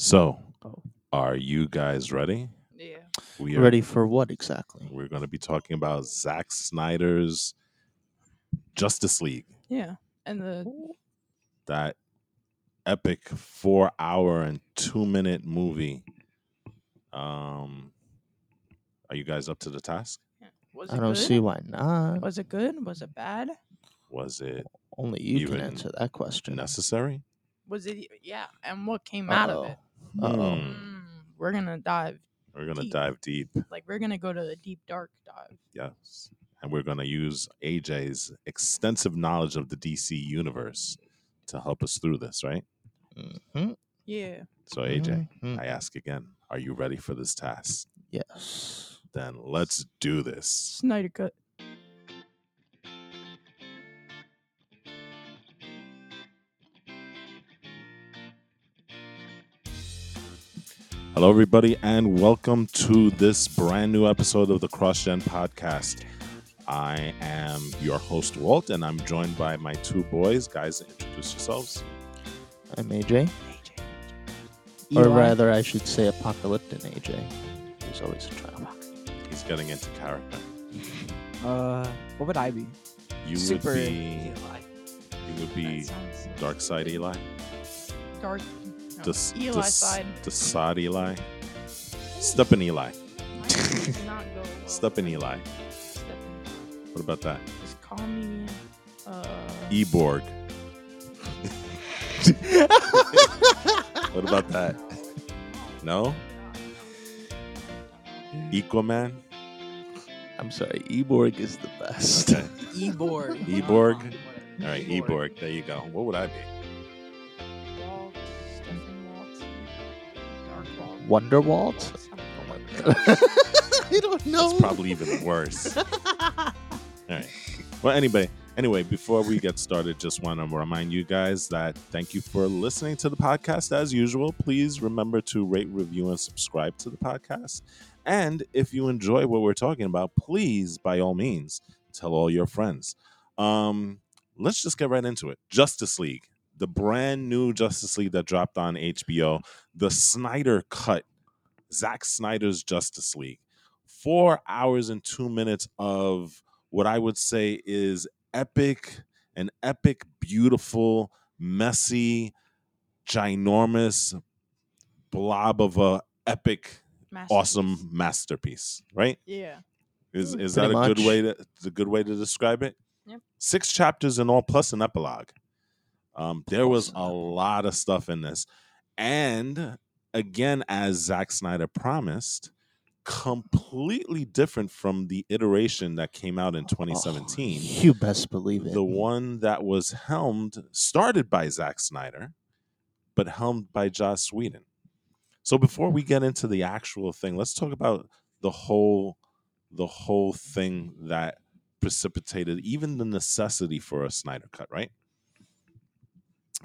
So, Oh. are you guys ready? Yeah. We are Ready for what exactly? We're going to be talking about Zack Snyder's Justice League, Yeah. And the that epic four hour and two minute movie. Um, are you guys up to the task? was it I don't good? see why not. Was it good? Was it bad? Was it Only you can even answer that question. necessary? Was it yeah? And what came out of it? Uh-oh. Hmm, Mm, we're gonna dive We're going to Deep. dive deep. like we're gonna go to the deep dark dive. Yes. And we're going to use AJ's extensive knowledge of the DC universe to help us through this, right? Mhm, Yeah. So, AJ, mhm. I ask again, are you ready for this task? Yes. Then let's do this. Snyder cut. Hello, everybody, and welcome to this brand new episode of the CrossGen Podcast. I am your host, Walt, and I'm joined by my two boys. Guys, introduce yourselves. I'm AJ. AJ. Or Eli. rather, I should say Apocalyptic AJ. He's always a trying He's getting into character. Uh, what would I be? You Super would be, Eli. you would be That Darkseid Eli, dark. No, the, s- Eli the, side. the Sod Eli, Steppin Eli, Mine does not go well. Steppin Eli. Steppin'. What about that? Just call me. Uh, Eborg. What about that? No? Equaman? I'm sorry, Eborg is the best. Okay. Eborg. Eborg? All right, Eborg. There you go. What would I be? Wonderwalt? something Oh my god. I don't know. That's probably even worse. All right. Well, anyway, anyway, before we get started, just want to remind you guys that thank you for listening to the podcast as usual. Please remember to rate, review, and subscribe to the podcast. And if you enjoy what we're talking about, please, by all means, tell all your friends. Um, let's just get right into it. Justice League, the brand new Justice League that dropped on HBO, the Snyder Cut, Zack Snyder's Justice League. Four hours and two minutes of what I would say is epic, an epic, beautiful, messy, ginormous blob of a epic, awesome Masterpiece. masterpiece. Right? Yeah. Is is that pretty a good way to a good way to describe it? Yep. Six chapters in all, plus an epilogue. Um, there was a lot of stuff in this, and again, as Zack Snyder promised, completely different from the iteration that came out in 2017 Oh, you best believe it. the one that was helmed started by Zack Snyder, but helmed by Joss Whedon. So before we get into the actual thing, let's talk about the whole the whole thing that precipitated even the necessity for a Snyder cut, right?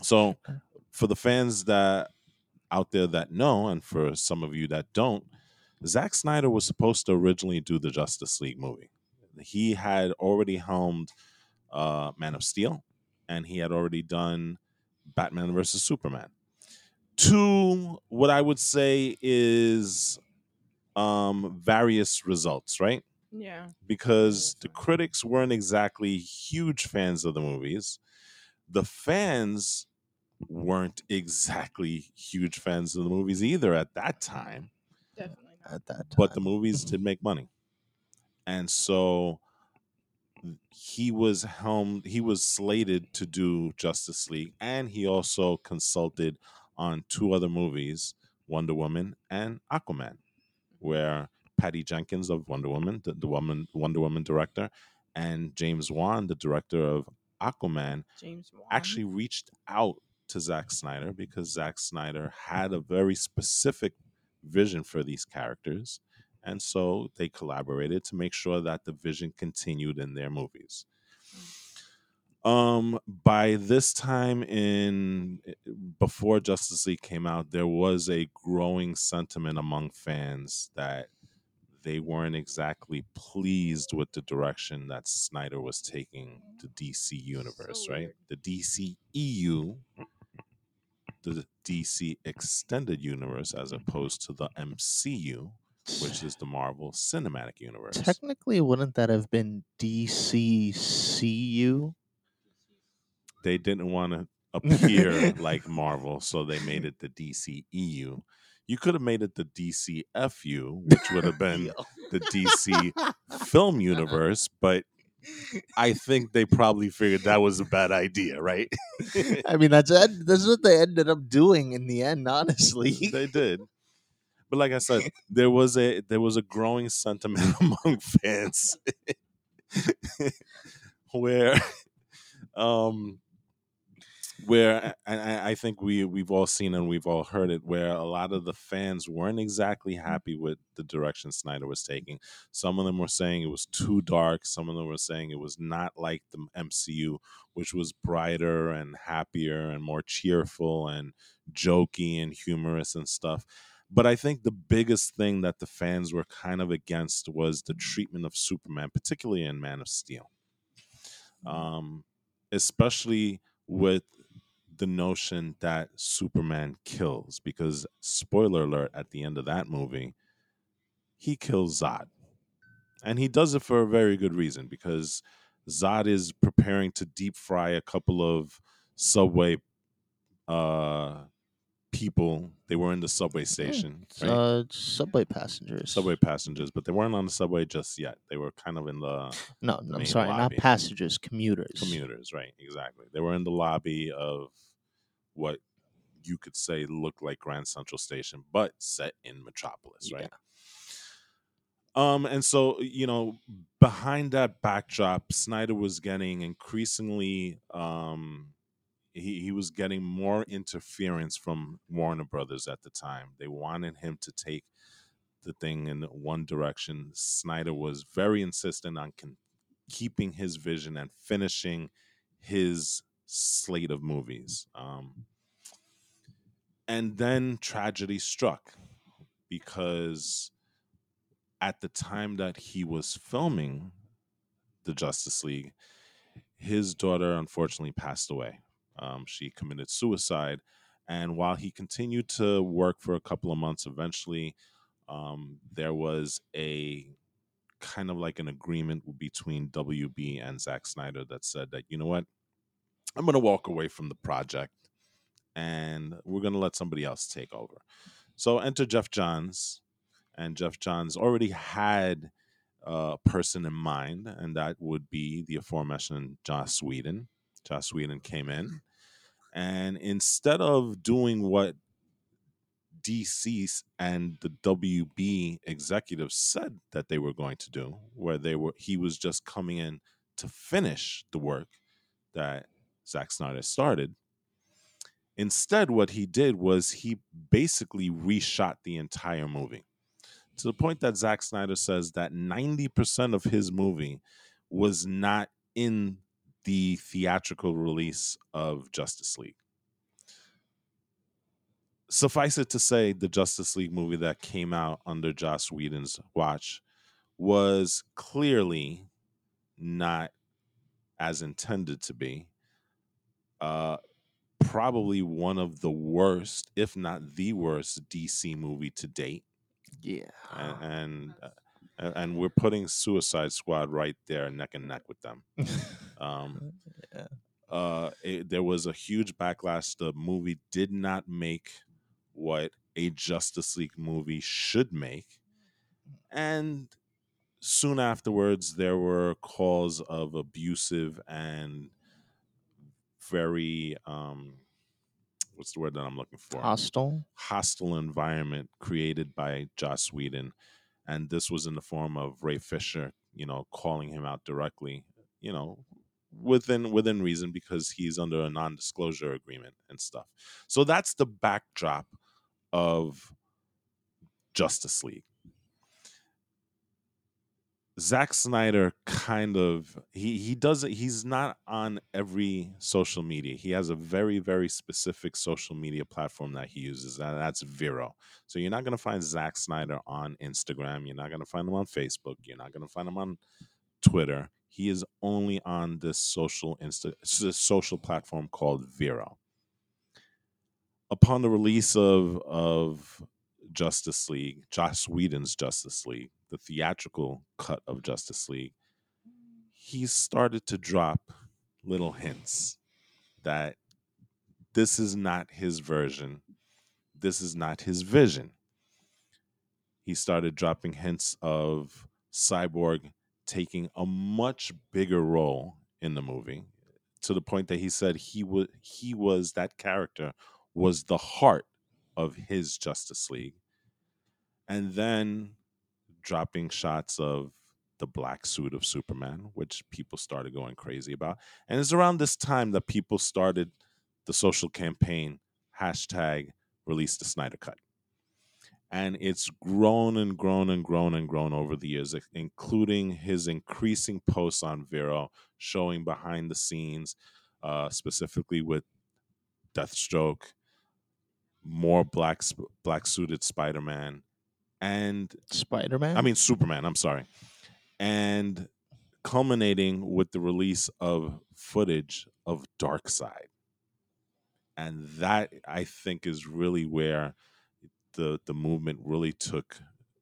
So for the fans that out there that know, and for some of you that don't, Zack Snyder was supposed to originally do the Justice League movie. He had already helmed uh, Man of Steel, and he had already done Batman versus Superman. To what I would say is um, various results, right? Yeah. Because the critics weren't exactly huge fans of the movies. The fans weren't exactly huge fans of the movies either at that time Definitely not. at that time. but the movies did make money and so he was helmed he was slated to do justice league and he also consulted on two other movies wonder woman and aquaman where patty jenkins of wonder woman the, the woman wonder woman director and james wan the director of aquaman actually reached out to Zack Snyder because Zack Snyder had a very specific vision for these characters. And so they collaborated to make sure that the vision continued in their movies. Um, by this time in before Justice League came out, there was a growing sentiment among fans that they weren't exactly pleased with the direction that Snyder was taking the DC universe, So right? The DC EU the DC extended universe as opposed to the MCU, which is the Marvel Cinematic Universe. Technically, wouldn't that have been DCCU? they didn't want to appear like Marvel, so they made it the DCEU. You could have made it the DCFU, which would have been the DC film universe, but I think they probably figured that was a bad idea, right? I mean, that's that's what they ended up doing in the end. Honestly, they did. But like I said, there was a there was a growing sentiment among fans where um where I, I think we we've all seen and we've all heard it where a lot of the fans weren't exactly happy with the direction Snyder was taking. Some of them were saying it was too dark. Some of them were saying it was not like the MCU, which was brighter and happier and more cheerful and jokey and humorous and stuff. But I think the biggest thing that the fans were kind of against was the treatment of Superman, particularly in Man of Steel. Um, especially with the notion that Superman kills, because spoiler alert, at the end of that movie, he kills Zod. And he does it for a very good reason, because Zod is preparing to deep fry a couple of subway uh people. They were in the subway station. right? uh, subway passengers. subway passengers, but they weren't on the subway just yet. They were kind of in the No, no I'm sorry, lobby. not passengers, commuters. commuters, right? Exactly. They were in the lobby of what you could say looked like Grand Central Station, but set in Metropolis, right? Um, and so you know, behind that backdrop, Snyder was getting increasingly um he, he was getting more interference from Warner Brothers at the time. They wanted him to take the thing in one direction. Snyder was very insistent on con- keeping his vision and finishing his slate of movies. Um, and then tragedy struck because at the time that he was filming the Justice League, his daughter unfortunately passed away. Um, she committed suicide. And while he continued to work for a couple of months, eventually um, there was a kind of like an agreement between WB and Zack Snyder that said that, you know what, I'm going to walk away from the project and we're going to let somebody else take over. So enter Geoff Johns, and Geoff Johns already had a person in mind, and that would be the aforementioned Joss Whedon. Joss Whedon came in, and instead of doing what DC and the WB executives said that they were going to do, where they were, he was just coming in to finish the work that Zack Snyder started. Instead, what he did was he basically reshot the entire movie to the point that Zack Snyder says that 90% of his movie was not in the theatrical release of Justice League. Suffice it to say, the Justice League movie that came out under Joss Whedon's watch was clearly not as intended to be. Uh, probably one of the worst, if not the worst, DC movie to date Yeah. and and, uh, and and we're putting Suicide Squad right there, neck and neck with them. Um, Yeah. uh, it, there was a huge backlash. The movie did not make what a Justice League movie should make, and soon afterwards, there were calls of abusive and very um, what's the word that I'm looking for? Hostile. hostile environment created by Joss Whedon, and this was in the form of Ray Fisher, you know, calling him out directly, you know, within within reason because he's under a non-disclosure agreement and stuff. So that's the backdrop of Justice League. Zack Snyder kind of he he does it he's not on every social media. He has a very very specific social media platform that he uses and that's Vero. So you're not going to find Zack Snyder on Instagram, you're not going to find him on Facebook, you're not going to find him on Twitter. He is only on this social insta this social platform called Vero. upon the release of of Justice League, Joss Whedon's Justice League, the theatrical cut of Justice League, he started to drop little hints that this is not his version. This is not his vision. He started dropping hints of Cyborg taking a much bigger role in the movie to the point that he said he was he was that character was the heart of his Justice League. And then dropping shots of the black suit of Superman, which people started going crazy about. And it's around this time that people started the social campaign hashtag release the Snyder Cut. And it's grown and grown and grown and grown over the years, including his increasing posts on Vero showing behind the scenes, uh, specifically with Deathstroke, more black black suited Spider Man, and Spider Man. I mean Superman. I'm sorry, and culminating with the release of footage of Darkseid, and that I think is really where the the movement really took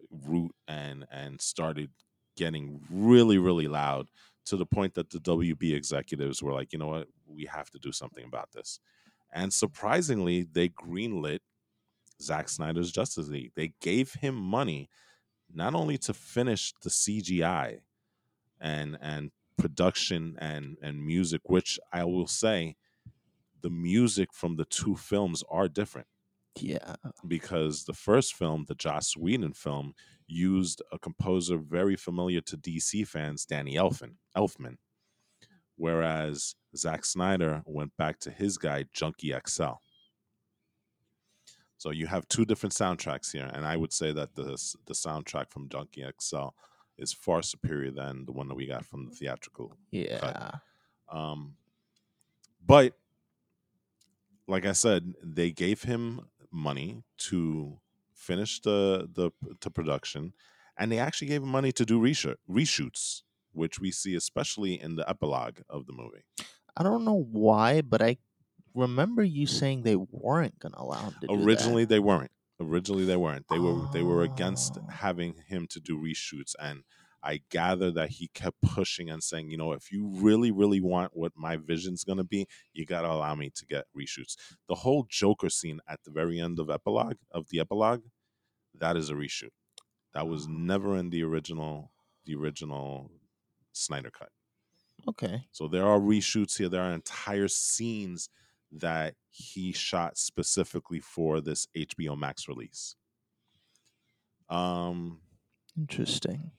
root and and started getting really really loud to the point that the WB executives were like, you know what, we have to do something about this. And surprisingly, they greenlit Zack Snyder's Justice League. They gave him money not only to finish the CGI and and production and and music, which I will say the music from the two films are different yeah. because the first film, the Joss Whedon film, used a composer very familiar to DC fans, Danny Elfman. Elfman, whereas Zack Snyder went back to his guy, Junkie XL. So you have two different soundtracks here, and I would say that the the soundtrack from Junkie XL is far superior than the one that we got from the theatrical. Yeah. Um, but like I said, they gave him money to finish the the to production, and they actually gave him money to do reshoot, reshoots, which we see especially in the epilogue of the movie. I don't know why, but I remember you saying they weren't gonna allow him to do that. Originally, they weren't. Originally, they weren't. They were they were against Oh. having him to do reshoots, and I gather that he kept pushing and saying, you know, if you really, really want what my vision's gonna be, you gotta allow me to get reshoots. The whole Joker scene at the very end of epilogue of the epilogue, that is a reshoot. That was never in the original the original Snyder cut. Okay. So there are reshoots here. There are entire scenes that he shot specifically for this HBO Max release. Um, Interesting.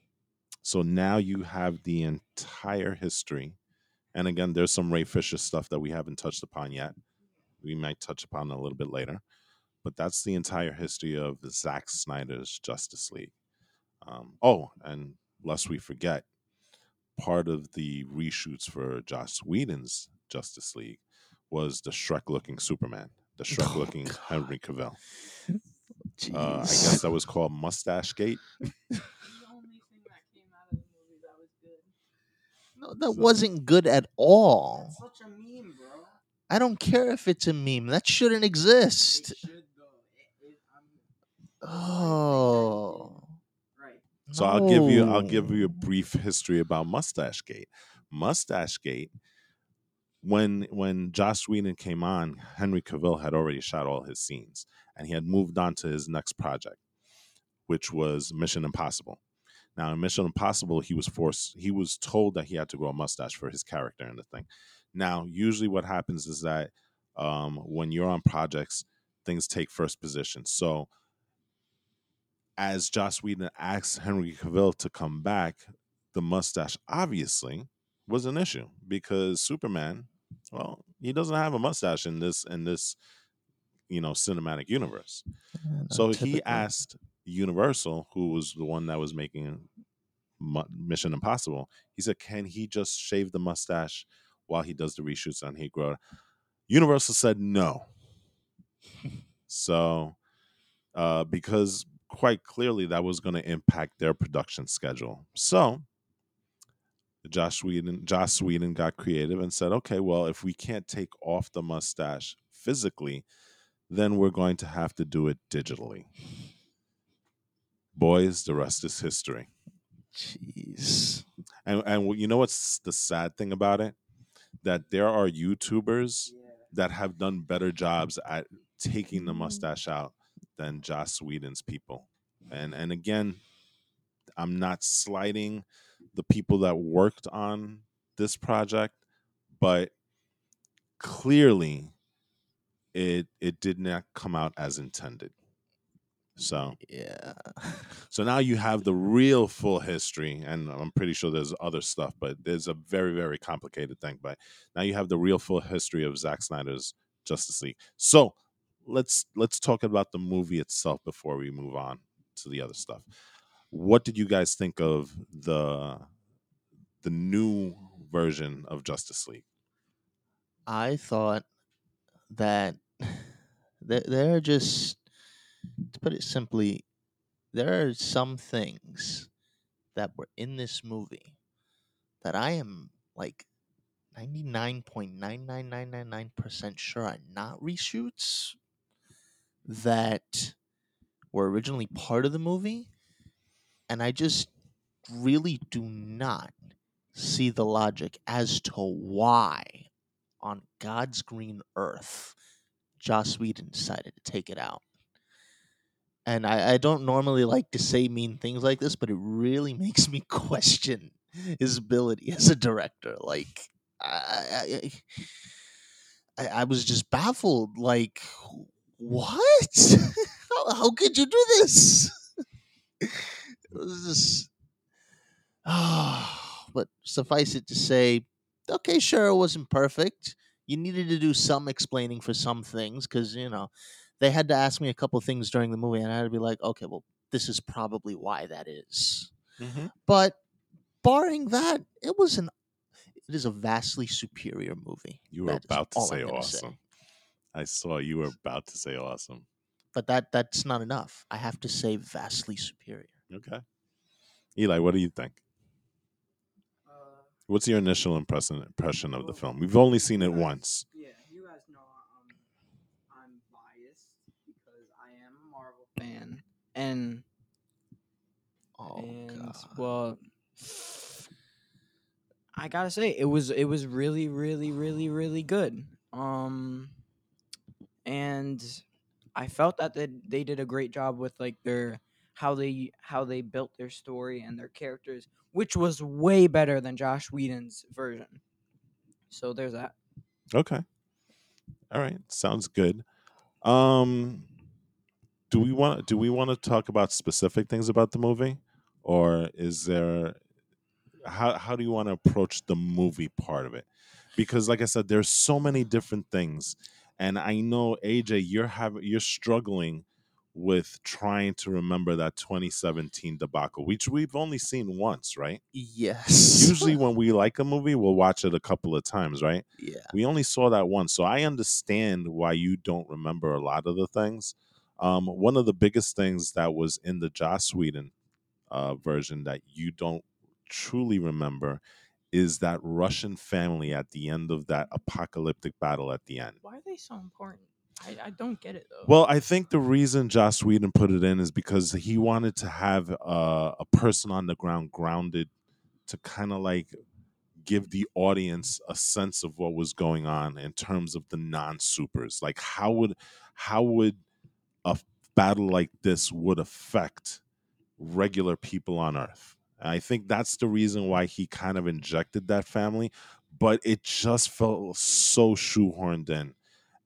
so now you have the entire history. And again, there's some Ray Fisher stuff that we haven't touched upon yet. We might touch upon a little bit later. But that's the entire history of Zack Snyder's Justice League. Um, oh, and lest we forget, part of the reshoots for Joss Whedon's Justice League was the Shrek looking Superman, the Shrek looking Oh, Henry Cavill. Uh, I guess that was called Mustache Gate. The only thing that came out of the movie that was good. no, that So- wasn't good at all. That's such a meme, bro. I don't care if it's a meme. That shouldn't exist. It should. It, it, Oh. right. So I'll give you I'll give you a brief history about Mustache Gate. Mustache Gate, when when Joss Whedon came on, Henry Cavill had already shot all his scenes, and he had moved on to his next project, which was Mission Impossible. Now in Mission Impossible, he was forced he was told that he had to grow a mustache for his character in the thing. Now, usually what happens is that um, when you're on projects, things take first position. So as Joss Whedon asked Henry Cavill to come back, the mustache obviously was an issue because Superman, well, he doesn't have a mustache in this in this you know cinematic universe. Yeah, So he asked Universal, who was the one that was making Mission Impossible, he said, "Can he just shave the mustache while he does the reshoots and he grow?" Universal said no. so, uh, because quite clearly that was going to impact their production schedule, so Josh Whedon, Josh Whedon got creative and said, "Okay, well, if we can't take off the mustache physically, then we're going to have to do it digitally. Boys, the rest is history. Jeez. And and you know what's the sad thing about it? That there are YouTubers Yeah. that have done better jobs at taking the mustache out than Josh Whedon's people. And and again, I'm not slighting the people that worked on this project, but clearly it it did not come out as intended. So Yeah. so now you have the real full history, and I'm pretty sure there's other stuff, but there's a very, very complicated thing. But now you have the real full history of Zack Snyder's Justice League. So let's let's talk about the movie itself before we move on to the other stuff. What did you guys think of the the new version of Justice League? I thought that there, are just, to put it simply, there are some things that were in this movie that I am like 99.99999% sure are not reshoots that were originally part of the movie. And I just really do not see the logic as to why on God's green earth, Joss Whedon decided to take it out. And I, I don't normally like to say mean things like this, but it really makes me question his ability as a director. Like, I, I, I, was just baffled. Like, what? how, how could you do this? just. Ah, but suffice it to say, okay, sure, it wasn't perfect. You needed to do some explaining for some things because, you know, they had to ask me a couple things during the movie, and I had to be like, okay, well, this is probably why that is. But barring that, it was an it is a vastly superior movie. You were That about to say awesome. I saw you were about to say awesome. But that that's not enough. I have to say vastly superior. Okay. Eli, what do you think? Uh, What's your initial impression impression of the film? We've only seen it once. Yeah, you guys know I'm I'm biased because I am a Marvel fan, and Oh and god. well, I gotta say it was it was really really really really good. Um, and I felt that they they did a great job with like their how they how they built their story and their characters, which was way better than Josh Whedon's version. So there's that. Okay. All right. Sounds good. Um do we want do we want to talk about specific things about the movie or is there how how do you want to approach the movie part of it? Because like I said there's so many different things and I know AJ you're having you're struggling with trying to remember that 2017 debacle, which we've only seen once, right? Yes. Usually when we like a movie, we'll watch it a couple of times, right? yeah. we only saw that once so i understand why you don't remember a lot of the things um, one of the biggest things that was in the joss whedon uh, version that you don't truly remember is that russian family at the end of that apocalyptic battle at the end Why are they so important? I, I don't get it though. well, I think the reason Joss Whedon put it in is because he wanted to have uh, a person on the ground grounded to kind of like give the audience a sense of what was going on in terms of the non-supers. Like how would how would a battle like this would affect regular people on Earth? And I think that's the reason why he kind of injected that family, but it just felt so shoehorned in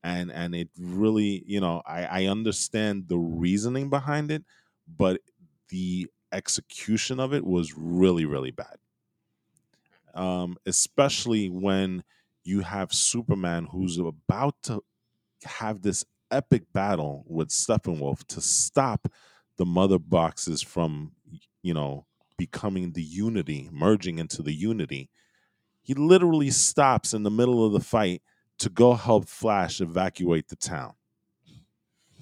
and and it really you know I, I understand the reasoning behind it but the execution of it was really really bad. Um especially when you have superman who's about to have this epic battle with steppenwolf to stop the mother boxes from you know becoming the unity merging into the unity. He literally stops in the middle of the fight to go help Flash evacuate the town.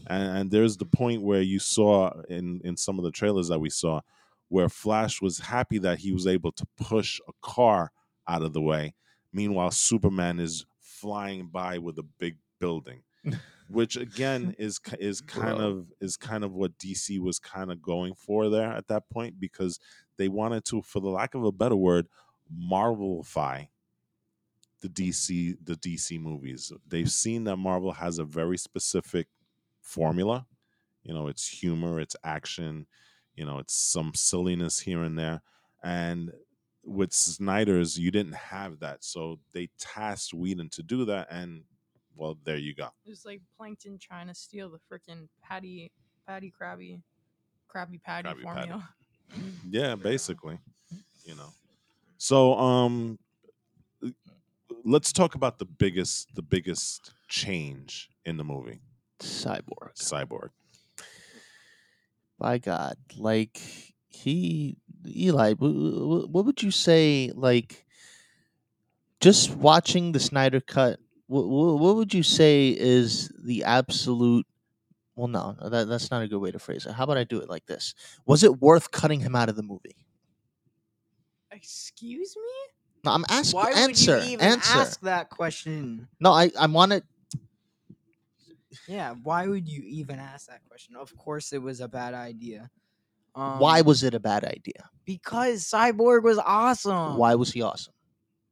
And, and there's the point where you saw in, in some of the trailers that we saw where Flash was happy that he was able to push a car out of the way. Meanwhile, Superman is flying by with a big building. which again is is kind Bro. of is kind of what DC was kind of going for there at that point because they wanted to, for the lack of a better word, Marvelify the DC the DC movies. They've seen that Marvel has a very specific formula. You know, it's humor, it's action, you know, it's some silliness here and there. And with Snyder's, you didn't have that. So they tasked Whedon to do that and well, there you go. It was like Plankton trying to steal the freaking Patty, Patty Krabby, Krabby Patty Krabby Patty. formula. Yeah, basically. You know. So um let's talk about the biggest the biggest change in the movie, Cyborg. Cyborg. By God, like he, Eli, wh- wh- what would you say? Like, just watching the Snyder cut, what, what would you say is the absolute? Well, no, no, that, that's not a good way to phrase it. How about I do it like this? Was it worth cutting him out of the movie? Excuse me? No, I'm asking. Why answer. would you even answer. ask that question? No, I, I want to. Yeah, why would you even ask that question? Of course, it was a bad idea. Um, why was it a bad idea? Because Cyborg was awesome. Why was he awesome?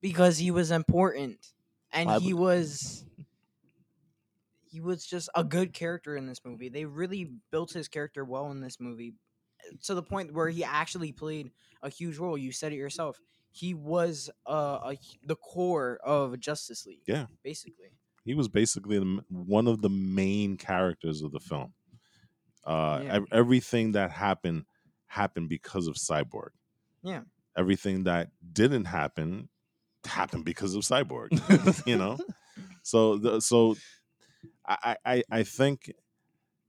Because he was important, and Why he was. He was just a good character in this movie. They really built his character well in this movie, to the point where he actually played a huge role. You said it yourself. He was uh, a, the core of Justice League. Yeah. basically. He was basically the, one of the main characters of the film. Uh, Yeah. ev- everything that happened happened because of Cyborg. Yeah. Everything that didn't happen happened because of Cyborg. you know, so the, so I I I think,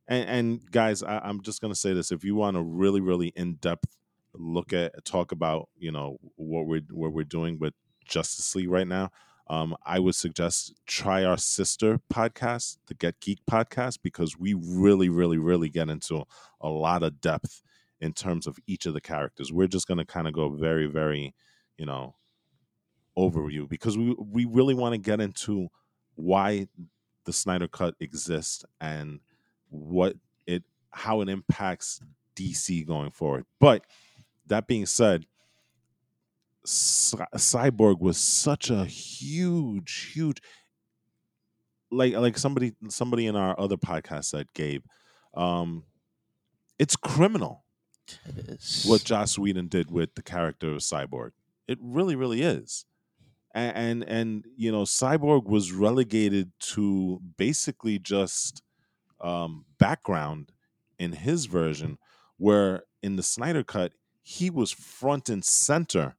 and, and guys, I, I'm just gonna say this: if you want a really really in depth look at talk about you know what we're what we're doing with Justice League right now, um, I would suggest try our sister podcast, the Get Geek podcast, because we really, really, really get into a lot of depth in terms of each of the characters. We're just going to kind of go very, very, you know, overview because we we really want to get into why the Snyder Cut exists and what it how it impacts DC going forward. But that being said, Cy- Cyborg was such a huge, huge like like somebody somebody in our other podcast said, Gabe, um, it's criminal It is. what Joss Whedon did with the character of Cyborg. It really, really is. And, and and you know, Cyborg was relegated to basically just um, background in his version, where in the Snyder cut he was front and center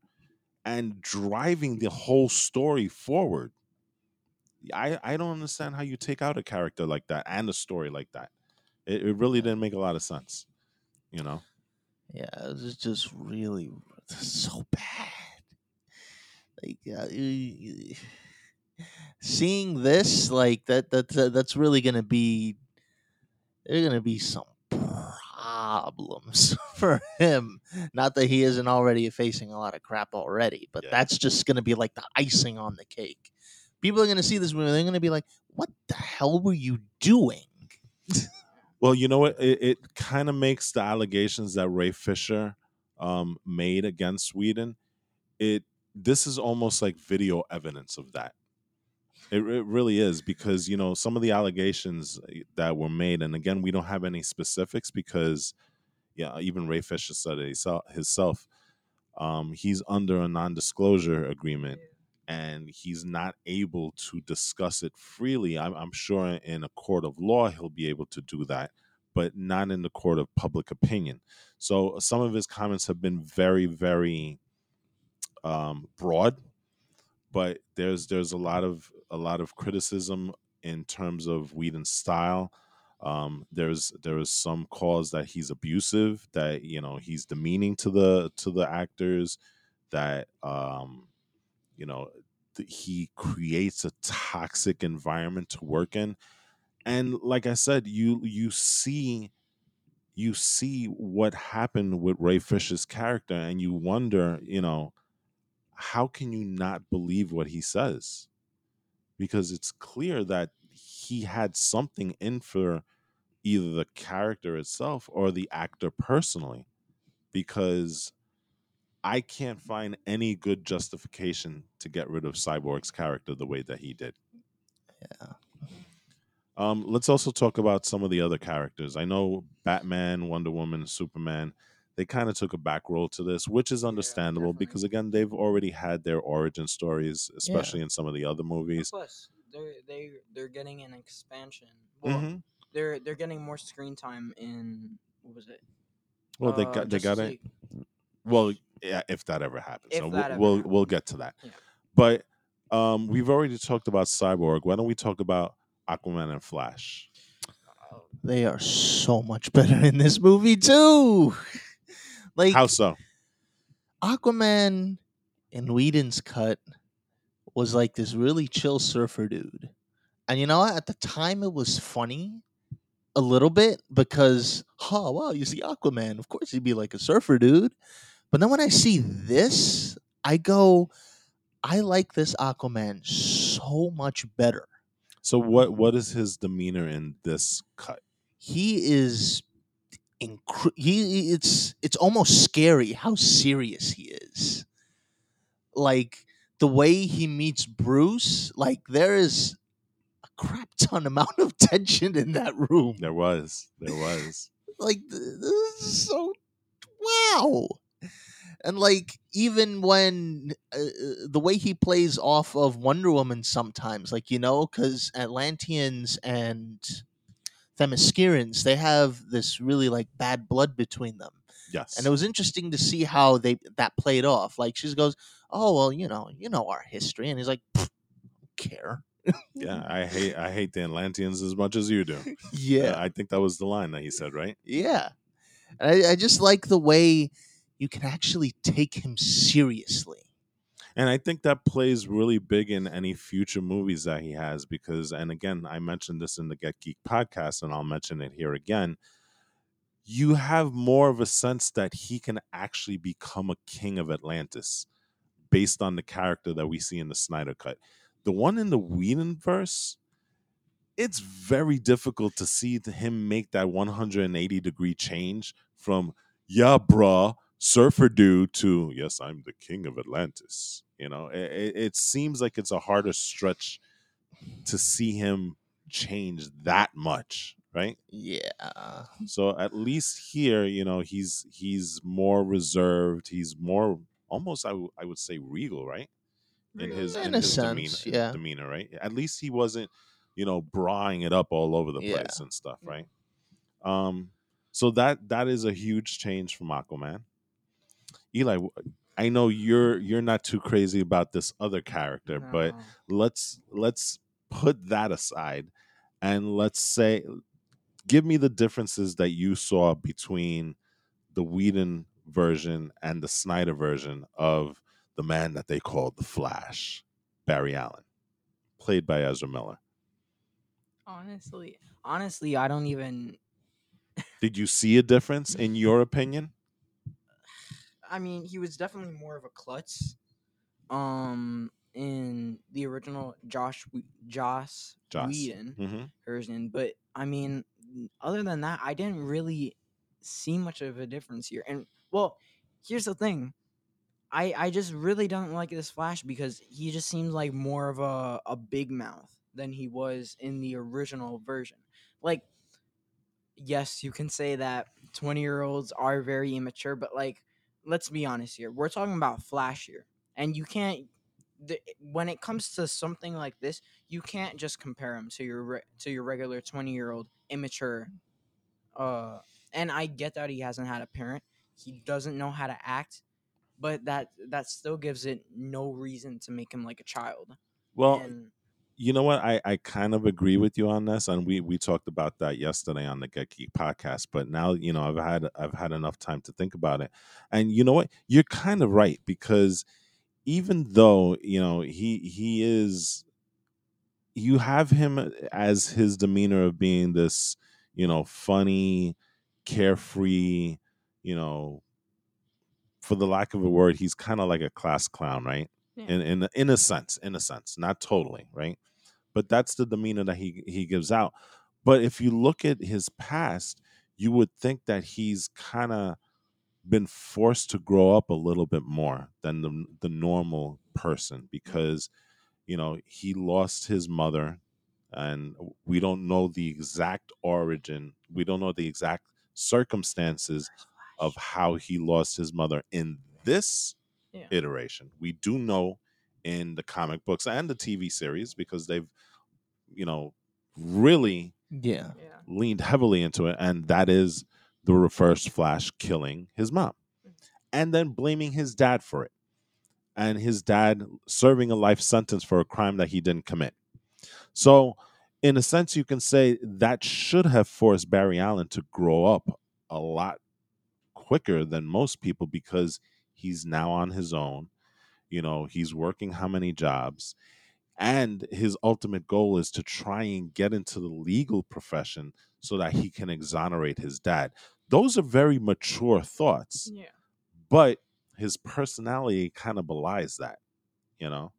and driving the whole story forward. I I don't understand how you take out a character like that and a story like that. It, it really didn't make a lot of sense, you know. Yeah, it was just really so bad. Like uh, seeing this, like that, that, that that's really gonna be. There are gonna be some problems for him. Not that he isn't already facing a lot of crap already, but Yeah. that's just gonna be like the icing on the cake. People are gonna see this movie. They're gonna be like, "What the hell were you doing?" Well, you know what? It, it kind of makes the allegations that Ray Fisher um, made against Whedon. It this is almost like video evidence of that. It, it really is because you know some of the allegations eh, that were made, and again, we don't have any specifics because, yeah, even Ray Fisher said it himself. himself um, he's under a non-disclosure agreement and he's not able to discuss it freely. I'm, I'm sure in a court of law he'll be able to do that, but not in the court of public opinion. So some of his comments have been very, very um, broad, but there's there's a lot of a lot of criticism in terms of Whedon's style. Um, there's there is some calls that he's abusive, that you know he's demeaning to the to the actors, that um, you know th- he creates a toxic environment to work in and like i said you you see you see what happened with ray fisher's character and you wonder you know how can you not believe what he says because it's clear that he had something in for either the character itself or the actor personally because I can't find any good justification to get rid of Cyborg's character the way that he did. Yeah. Um, let's also talk about some of the other characters. I know Batman, Wonder Woman, Superman, they kind of took a back role to this, which is understandable definitely. because again, they've already had their origin stories, especially in some of the other movies. Plus, they're they they're getting an expansion. Well, Mhm. they're they're getting more screen time in what was it? Well, they Uh, got they got it. Well, yeah, if that ever happens, If so that we'll ever we'll, happens. we'll get to that. Yeah. But um, we've already talked about Cyborg. Why don't we talk about Aquaman and Flash? Uh, They are so much better in this movie too. Like How so? Aquaman in Whedon's cut was like this really chill surfer dude. And you know what? At the time it was funny a little bit because, oh wow, you see Aquaman. Of course he'd be like a surfer dude. But then when I see this, I go, I like this Aquaman so much better. So what what is his demeanor in this cut? He is incre- he it's it's almost scary how serious he is. Like the way he meets Bruce, like there is a crap ton amount of tension in that room. There was, there was. Like this is so wow. And like even when uh, uh, the way he plays off of Wonder Woman sometimes, like you know, because Atlanteans and Themyscirans, they have this really like bad blood between them. Yes. And it was interesting to see how they that played off. Like she goes, "Oh well, you know, you know our history," and he's like, "Care." yeah, I hate I hate the Atlanteans as much as you do. yeah, uh, I think that was the line that he said, right? yeah. And I, I just like the way you can actually take him seriously. And I think that plays really big in any future movies that he has because, and again, I mentioned this in the Get Geek podcast, and I'll mention it here again. You have more of a sense that he can actually become a king of Atlantis based on the character that we see in the Snyder Cut. The one in the Whedon verse, it's very difficult to see him make that 180 degree change from, yeah, bruh, surfer dude to yes i'm the king of atlantis you know it, it, seems like it's a harder stretch to see him change that much right? Yeah, so at least here you know he's he's more reserved he's more almost i, w- I would say regal right? In his In in, a his sense, demeanor, yeah. demeanor right? At least he wasn't you know brawling it up all over the Yeah. place and stuff right? Um so that that is a huge change from aquaman. Eli i know you're you're not too crazy about this other character but let's let's put that aside and let's say give me the differences that you saw between the Whedon version and the Snyder version of the man that they called the Flash, Barry Allen, played by Ezra Miller. Honestly, honestly, I don't even. Did you see a difference in your opinion? I mean, he was definitely more of a klutz. Um, in the original Josh Joss Joss. Whedon Mm-hmm. version, but I mean, other than that, I didn't really see much of a difference here. And well, here's the thing. I, I just really don't like this Flash because he just seems like more of a, a big mouth than he was in the original version. Like, yes, you can say that 20 year olds are very immature, but like, let's be honest here. We're talking about Flash here. And you can't, the, when it comes to something like this, you can't just compare him to your re- to your regular 20 year old immature uh and i get that he hasn't had a parent he doesn't know how to act but that that still gives it no reason to make him like a child Well, and you know what? I, I kind of agree with you on this, and we we talked about that yesterday on the Get Geek podcast. But now, you know, I've had I've had enough time to think about it, and you know what? You're kind of right because even though you know he he is, you have him as his demeanor of being this, you know, funny, carefree, you know, for the lack of a word, he's kind of like a class clown, right? Yeah. in in in a sense, in a sense, not totally, right? but that's the demeanor that he he gives out. But if you look at his past, you would think that he's kind of been forced to grow up a little bit more than the the normal person mm-hmm. because you know he lost his mother and we don't know the exact origin we don't know the exact circumstances oh, of how he lost his mother in this Yeah. iteration we do know in the comic books and the tv series because they've you know really Yeah. Yeah. leaned heavily into it, and that is the reverse Flash killing his mom mm. and then blaming his dad for it. And his dad serving a life sentence for a crime that he didn't commit. So, in a sense, you can say that should have forced Barry Allen to grow up a lot quicker than most people because he's now on his own. You know, he's working how many jobs? And his ultimate goal is to try and get into the legal profession so that he can exonerate his dad. Those are very mature thoughts, Yeah. but his personality kind of belies that, you know?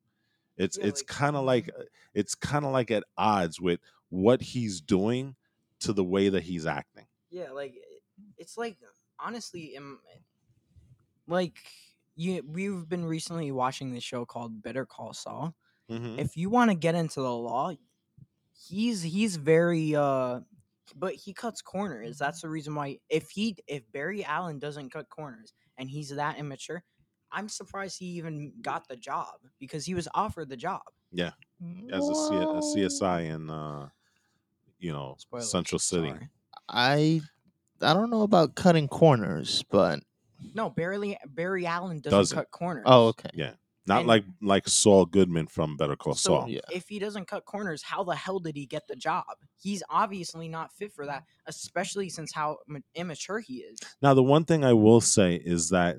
It's it's kind of like uh, it's kind of like at odds with what he's doing to the way that he's acting. Yeah, like it's like honestly, im- like you we've been recently watching this show called Better Call Saul. Mhm. If you want to get into the law, he's he's very uh but he cuts corners. That's the reason why if he if Barry Allen doesn't cut corners and he's that immature, I'm surprised he even got the job because he was offered the job. Yeah, as a, C- a CSI in uh, you know Spoilers, Central City. sorry. I I don't know about cutting corners, but No, Barry Barry Allen doesn't, Doesn't. cut corners. oh okay. Yeah. Not And- like like Saul Goodman from Better Call So Saul. yeah. if he doesn't cut corners, how the hell did he get the job? He's obviously not fit for that, especially since how ma- immature he is. Now, the one thing I will say is that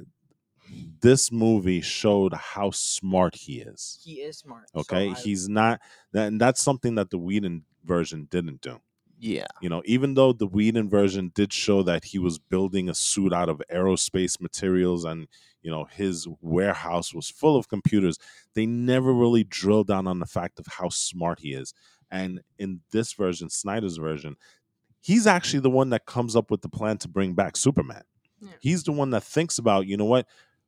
this movie showed how smart he is. He is smart. so Okay, I- he's not, that- and that's something that the Whedon version didn't do. Yeah. You know, even though the Whedon version did show that he was building a suit out of aerospace materials and you know his warehouse was full of computers, they never really drilled down on the fact of how smart he is. And in this version, Snyder's version, he's actually the one that comes up with the plan to bring back Superman. Yeah. He's the one that thinks about, you know what,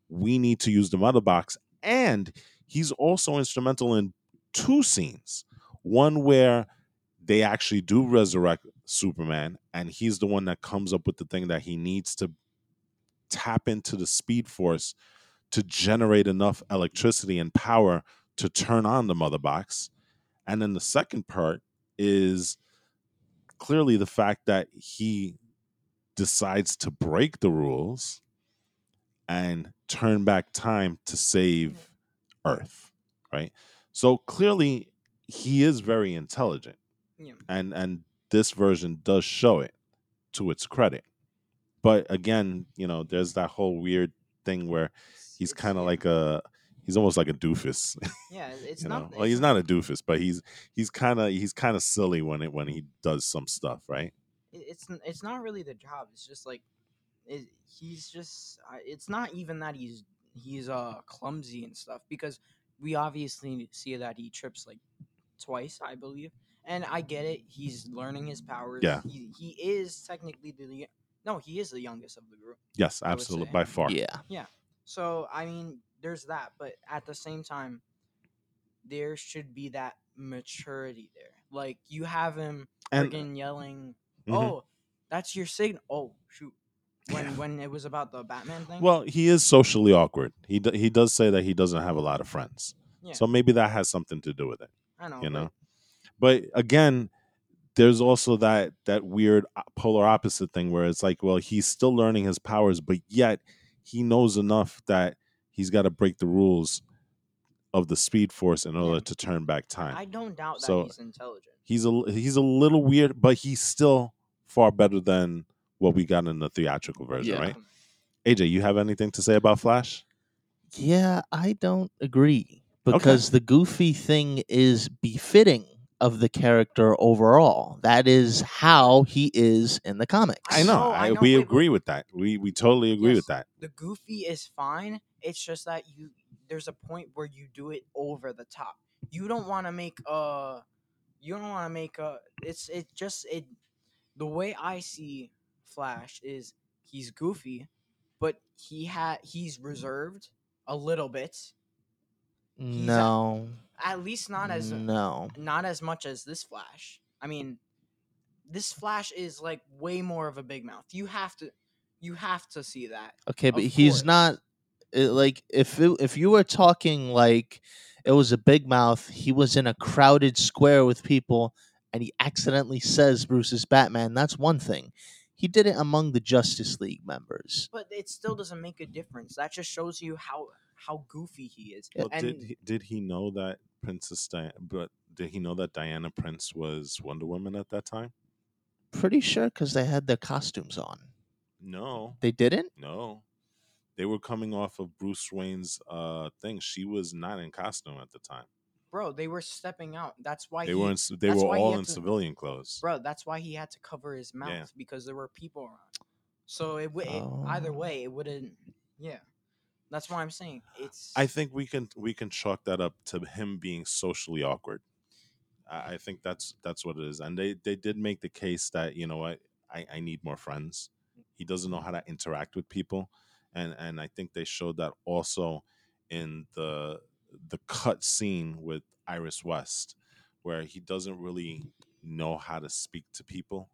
we need to use the mother box. And he's also instrumental in two scenes. One where they actually do resurrect Superman, and he's the one that comes up with the thing that he needs to tap into the speed force to generate enough electricity and power to turn on the mother box. And then the second part is clearly the fact that he decides to break the rules and turn back time to save Earth, right? So clearly he is very intelligent. Yeah. And and this version does show it to its credit. But again, you know, there's that whole weird thing where he's kind of yeah. like a he's almost like a doofus. yeah. It's not. it's well, he's not a doofus, but he's he's kind of he's kind of silly when it when he does some stuff, right? it's it's not really the job. It's just like it, he's just. It's not even that he's he's uh clumsy and stuff because we obviously see that he trips like twice, I believe. And I get it. He's learning his powers. Yeah. He he is technically the no. He is the youngest of the group. Yes, absolutely, by far. Yeah. Yeah. So I mean, there's that, but at the same time, there should be that maturity there. Like you have him And friggin' yelling, Mhm. "Oh, that's your signal!" Oh shoot! When when it was about the Batman thing. well, he is socially awkward. He d- he does say that he doesn't have a lot of friends, yeah, so maybe that has something to do with it. I know. you know but again there's also that that weird uh, polar opposite thing where it's like well he's still learning his powers but yet he knows enough that he's got to break the rules of the speed force in order Yeah. to turn back time I don't doubt that So- he's intelligent. he's a he's a little weird but he's still far better than what we got in the theatrical version Yeah. right aj you have anything to say about flash Yeah, I don't agree because the goofy thing is befitting of the character overall. That is how he is in the comics. i know, know, I I, know, we wait, but- agree with that we we totally agree Yes. with that The goofy is fine. It's just that you there's a point where you do it over the top. You don't want to make a you don't want to make a. It's it just it. The way I see Flash is he's goofy, but he had he's reserved a little bit. No, At least not as no. not as much as this Flash. I mean, this Flash is like way more of a big mouth. You have to, you have to see that. Okay, but he's course. not like if it, if you were talking like it was a big mouth, he was in a crowded square with people and he accidentally says Bruce's Batman. That's one thing. He did it among the Justice League members. But it still doesn't make a difference. That just shows you how how goofy he is. Well, and did he, did he know that Princess Diana? But did he know that Diana Prince was Wonder Woman at that time? Pretty sure because they had their costumes on. No, They didn't. no. They were coming off of Bruce Wayne's uh thing. She was not in costume at the time. bro, they were stepping out. That's why They he, were in, they were all in to- civilian clothes. bro. That's why he had to cover his mouth Yeah. because there were people around. So it, would it either Oh. way it wouldn't. Yeah, that's why I'm saying it's. I think we can we can chalk that up to him being socially awkward. I, I think that's that's what it is, and they they did make the case that you know what I, I need more friends. He doesn't know mm-hmm. how to interact with people, and and I think they showed that also in the the cut scene with Iris West, where he doesn't really know how to speak to people.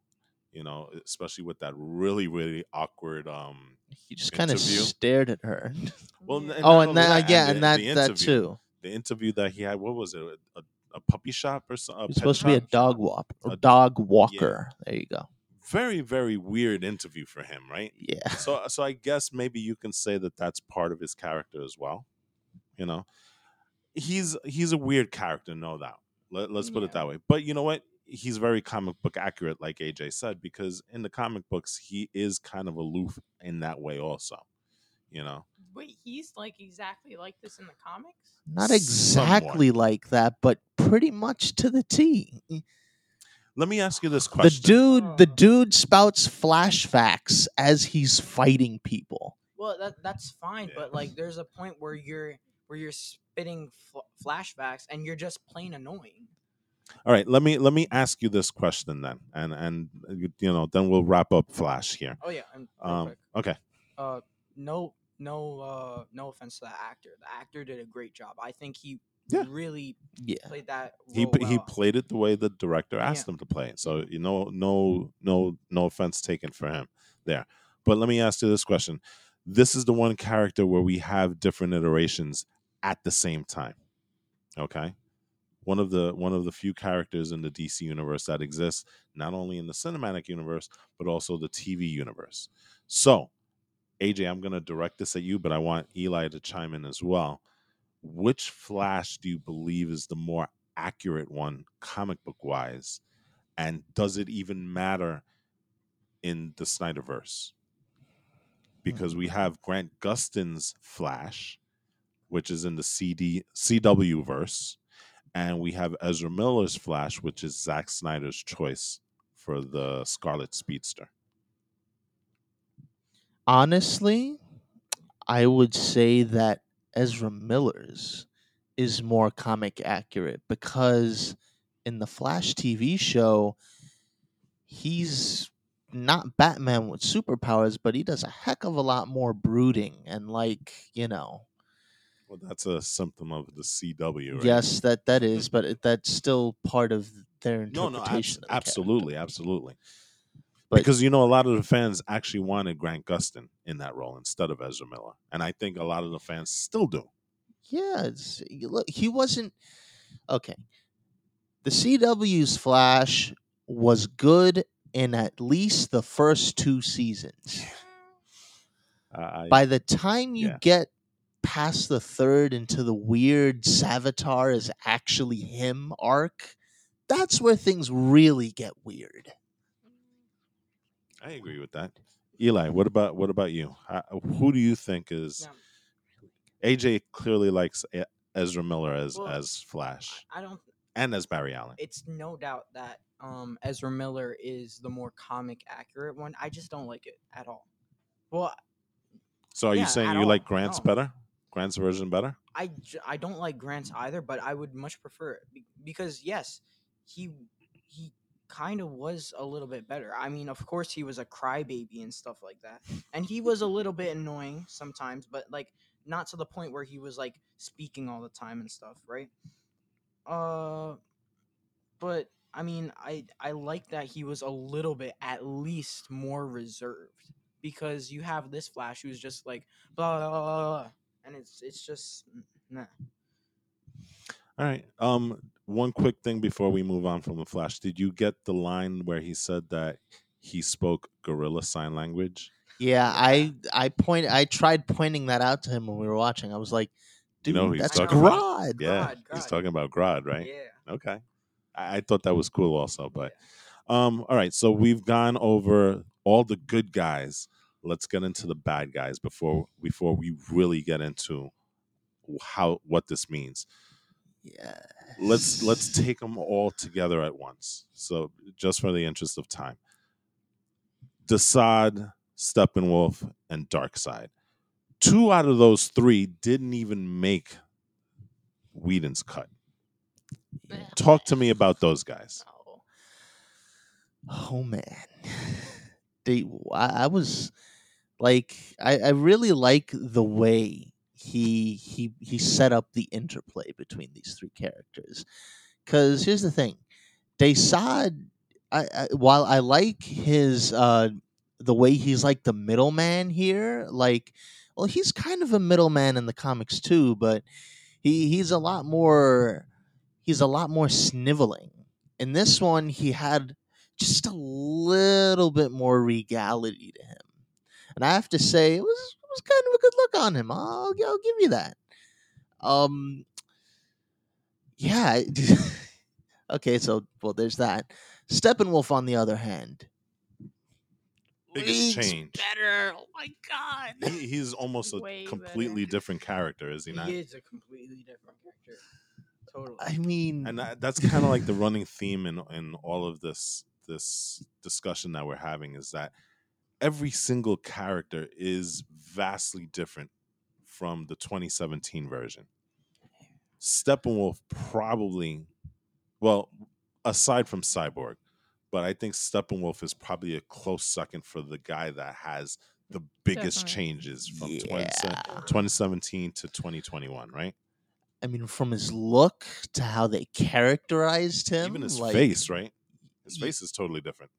You know, especially with that really really awkward um He just kind of stared at her. Well, Yeah. n- oh, and only that, yeah, the- and that the that interview. too. the interview that he had. What was it? A, a puppy shop or something? He's supposed to be a dog walk, A- a dog walker. There you go. Very very weird interview for him, right? Yeah. So so I guess maybe you can say that that's part of his character as well. You know, he's he's a weird character, no doubt. Let, let's put it that way. But you know what? He's very comic book accurate, like AJ said, because in the comic books he is kind of aloof in that way, also. You know, Wait, he's like exactly like this in the comics? Not Somewhat. exactly like that, but pretty much to the T. let me ask you this The question. dude, the Oh. dude spouts flashbacks as he's fighting people. well, that that's fine, Yeah. but like, there's a point where you're where you're spitting fl- flashbacks and you're just plain annoying. All right, let me let me ask you this question then, and and you you know then we'll wrap up Flash here. Oh yeah, and real Um, okay, uh, no, no, uh, no offense to the actor. The actor did a great job. I think he Yeah. really Yeah. played that. he role he well. played it the way the director Yeah. asked him to play it. So you know, no no no offense taken for him there. But let me ask you this question: This is the one character where we have different iterations at the same time. Okay, one of the one of the few characters in the DC universe that exists not only in the cinematic universe but also the TV universe. So, AJ, I'm going to direct this at you, but I want Eli to chime in as well. Which Flash do you believe is the more accurate one, comic book wise? And does it even matter in the Snyderverse? Because we mm-hmm. have Grant Gustin's Flash, which is in the CD CW verse, and we have Ezra Miller's Flash, which is Zack Snyder's choice for the Scarlet Speedster. Honestly, I would say that Ezra Miller's is more comic accurate because in the Flash TV show, he's not Batman with superpowers, but he does a heck of a lot more brooding and like, you know, Well, that's a symptom of the CW, right? yes, that that is, but it, that's still part of their interpretation. No, no, abs- interpretation. of the character. absolutely, absolutely. But- because you know, a lot of the fans actually wanted Grant Gustin in that role instead of Ezra Miller, and I think a lot of the fans still do. Yeah, you look, he wasn't okay. The CW's Flash was good in at least the first two seasons. I, I- By the time you yeah. get past the third into the weird Savitar is actually him arc, that's where things really get weird. I agree with that. Eli, what about what about you? Uh, who do you think is Now, AJ? Clearly likes Ezra Miller as Well, as Flash I don't. and as Barry Allen. It's no doubt that um Ezra Miller is the more comic accurate one. I just don't like it at all. Well, So are you saying you all, like Grant's all. better? Grant's version better? I, I don't like Grant's either, but I would much prefer it be- because yes, he he kind of was a little bit better. I mean, of course, he was a crybaby and stuff like that, and he was a little bit annoying sometimes, but like not to the point where he was like speaking all the time and stuff, right? Uh, but I mean, I I like that he was a little bit at least more reserved because you have this Flash who's just like blah blah blah, blah, blah and it's it's just nah. All right. Um, one quick thing before we move on from the Flash. Did you get the line where he said that he spoke gorilla sign language? Yeah, I I point I tried pointing that out to him when we were watching. I was like, You dude, know he's that's talking about? Grodd. Yeah, Grodd, he's talking about Grodd, right? Yeah. Okay. I, I thought that was cool also, but um, all right. So we've gone over all the good guys. Let's get into the bad guys before mm. before we really get into how what this means. Yeah. Let's let's take them all together at once. So just for the interest of time, Desaad, Steppenwolf, and Darkseid. Two out of those three didn't even make Whedon's cut. Talk to me about those guys. Oh. oh man, they. I, I was like, I, I really like the way he he he set up the interplay between these three characters. Because here's the thing, Desaad. I, I while I like his uh the way he's like the middleman here, like, well, he's kind of a middleman in the comics too, but he he's a lot more he's a lot more sniveling. In this one, he had just a little bit more regality to him, and I have to say it was it was kind of a good look on him. I'll I'll give you that. Um, yeah. okay, so well, there's that. Steppenwolf, on the other hand, Biggest leagues change. better. Oh my god. He, he's almost a Way completely better. different character, is he not? He is a completely different character. Totally. I mean, And that, that's kind of like the running theme in in all of this this discussion that we're having is that every single character is vastly different from the 2017 version. Steppenwolf probably, well, aside from Cyborg, but I think Steppenwolf is probably a close second for the guy that has the biggest Definitely. changes from 20 2017 to 2021, right? I mean, from his look to how they characterized him, Even his like, face, right? His face is totally different.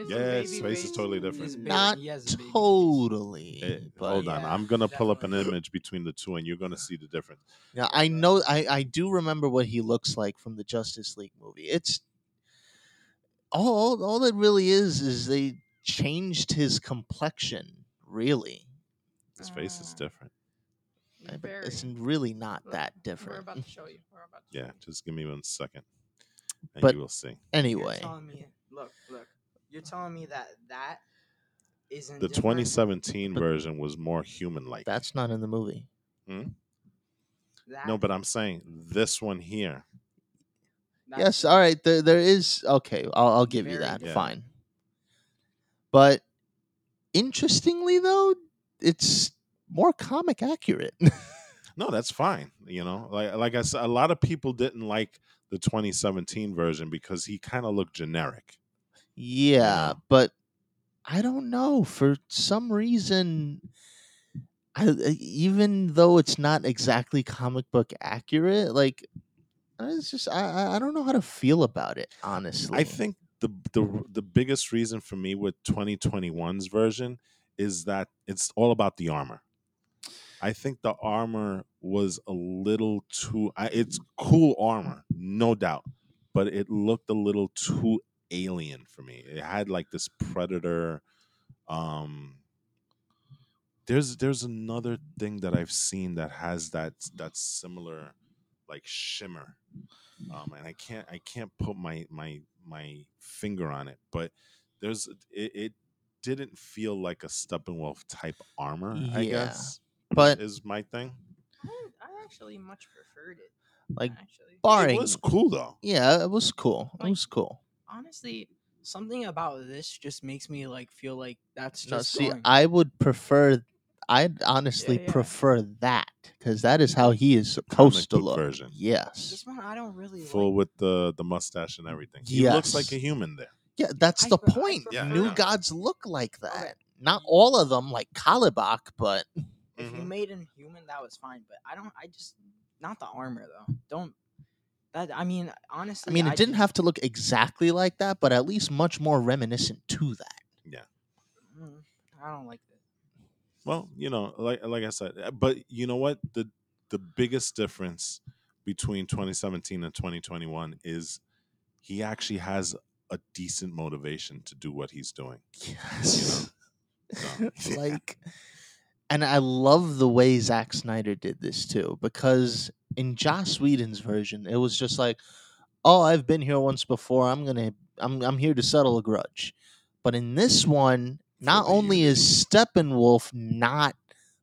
It's a Yeah, his baby face is totally different. His Not he has a baby face. totally. Eh, but hold on, yeah, I'm gonna pull up an image between the two, and you're gonna see the difference. Now I know I, I do remember what he looks like from the Justice League movie. It's all all, all it really is is they changed his complexion. Really, His face is Uh, different. I- Very. it's really not Look, that different. We're about to show you. We're about to show Yeah, you. just give me one second, and But- you will see. Anyway, me, look, look. You're telling me that that isn't The different? 2017 But- version was more human-like. that's not in the movie. Hmm? That, no, but I'm saying this one here. that's- yes, all right. There there is okay. I'll I'll give you Very that. different. Fine. But interestingly, though, it's more comic accurate. No, that's fine. You know, like like I said, a lot of people didn't like the 2017 version because he kind of looked generic. Yeah, but I don't know. For some reason, I, I- even though it's not exactly comic book accurate, like it's just I I- I don't know how to feel about it. Honestly, I think the the the biggest reason for me with 2021's version is that it's all about the armor. I think the armor was a little too. I, it's cool armor, no doubt, but it looked a little too alien for me. It had like this predator. Um, there's there's another thing that I've seen that has that that similar like shimmer um, and I can't I can't put my my my finger on it, but there's it, it didn't feel like a Steppenwolf type armor. I guess, but is my thing. I, I actually much preferred it. like Actually, barring, It was cool though. yeah, it was cool. It was cool. Honestly, something about this just makes me like feel like that's No, just see, going- I would prefer. I'd honestly Yeah, yeah. prefer that because that is how he is Comic supposed to book look. version. Yes. This one I don't really Full like. with the the mustache and everything. He looks like a human there. Yeah, that's I the pre- I point. Yeah, New yeah. gods look like that. Okay. Not all of them like Kalibak, but If you Mhm. made him human, that was fine. But I don't. I just not the armor though. Don't. That I mean, honestly, I mean, it didn't just- have to look exactly like that, but at least much more reminiscent to that. Yeah. I don't like that. Well, you know, like like I said, uh, but you know what? The the biggest difference between 2017 and 2021 is he actually has a decent motivation to do what he's doing. Yes. So, like and I love the way Zack Snyder did this too, because in Joss Whedon's version, it was just like, Oh, I've been here once before, I'm gonna I'm I'm here to settle a grudge. But in this one, not only is Steppenwolf not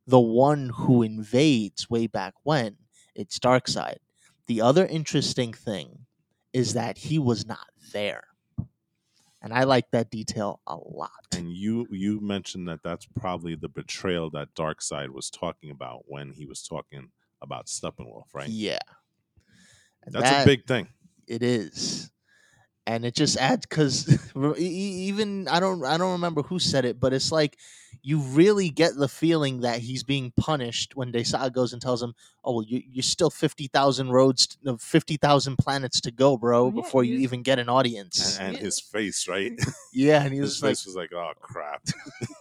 the one who invades way back when, it's Darkseid. The other interesting thing is that he was not there. And I like that detail a lot. and you you mentioned that that's probably the betrayal that Darkseid was talking about when he was talking about Steppenwolf, right? Yeah. And That's that- a big thing. It is, and it just adds because even I don't I don't remember who said it, but it's like you really get the feeling that he's being punished when Desaad goes and tells him, "Oh, well, you, you're still fifty thousand roads, t- fifty thousand planets to go, bro, yeah, before you even get an audience." And, and his face, right? yeah, and he his was like, face was like, "Oh crap,"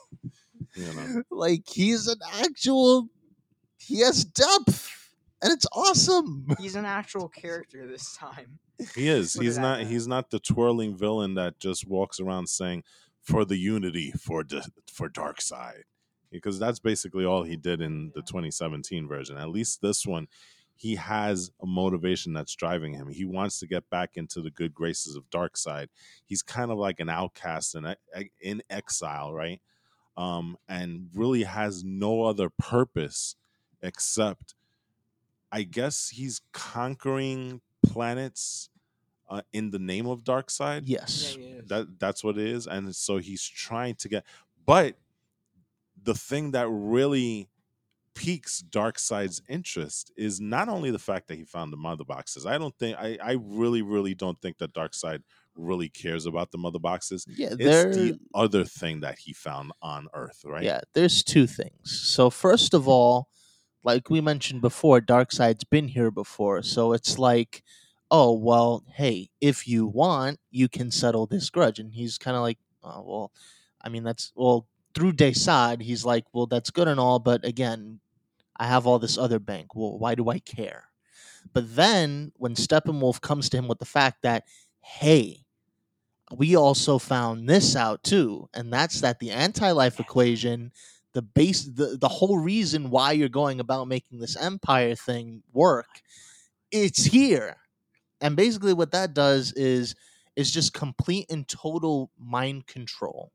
you know. like he's an actual, he has depth, and it's awesome. He's an actual character this time. He is. He's not. that. He's not the twirling villain that just walks around saying, "For the unity, for d- for Darkseid," because that's basically all he did in the 2017 version. At least this one, he has a motivation that's driving him. He wants to get back into the good graces of Darkseid. He's kind of like an outcast and in exile, right? Um, and really has no other purpose except, I guess, he's conquering planets uh, in the name of Darkseid? Yes. that that's what it is and so he's trying to get but the thing that really piques darkseid's interest is not only the fact that he found the mother boxes. I don't think i i really really don't think that darkseid really cares about the mother boxes. Yeah, it's the other thing that he found on earth right? Yeah, there's two things. So first of all, like we mentioned before, Darkseid's been here before. So it's like, oh well, hey, if you want, you can settle this grudge. And he's kind of like, oh well, I mean that's well through Desaad, he's like, well that's good and all, but again, I have all this other bank. Well, why do I care? But then when Steppenwolf comes to him with the fact that, hey, we also found this out too, and that's that the anti-life equation, the base, the, the whole reason why you're going about making this empire thing work, it's here. And basically, what that does is is just complete and total mind control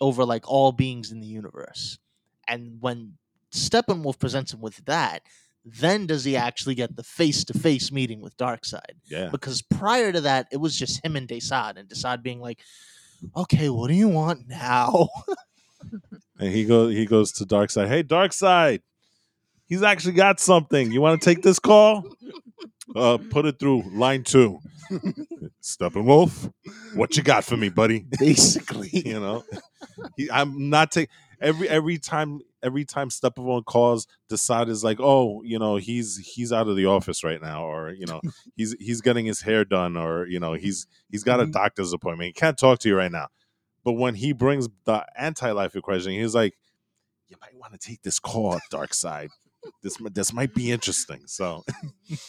over like all beings in the universe. And when Steppenwolf presents him with that, then does he actually get the face to face meeting with Darkseid? yeah because prior to that, it was just him and Desaad, and Desaad being like, "Okay, what do you want now?" and he goes he goes to darkseid hey darkseid he's actually got something. You want to take this call? Uh put it through line two. Steppenwolf what you got for me buddy? Basically, you know? He, i'm not taking every every time every time steppenwolf calls decide is like oh you know he's he's out of the office right now or you know he's he's getting his hair done or you know he's he's got a Mhm. doctor's appointment. He can't talk to you right now but when he brings the anti-life equation he's like you might want to take this call Darkseid this this might be interesting so it,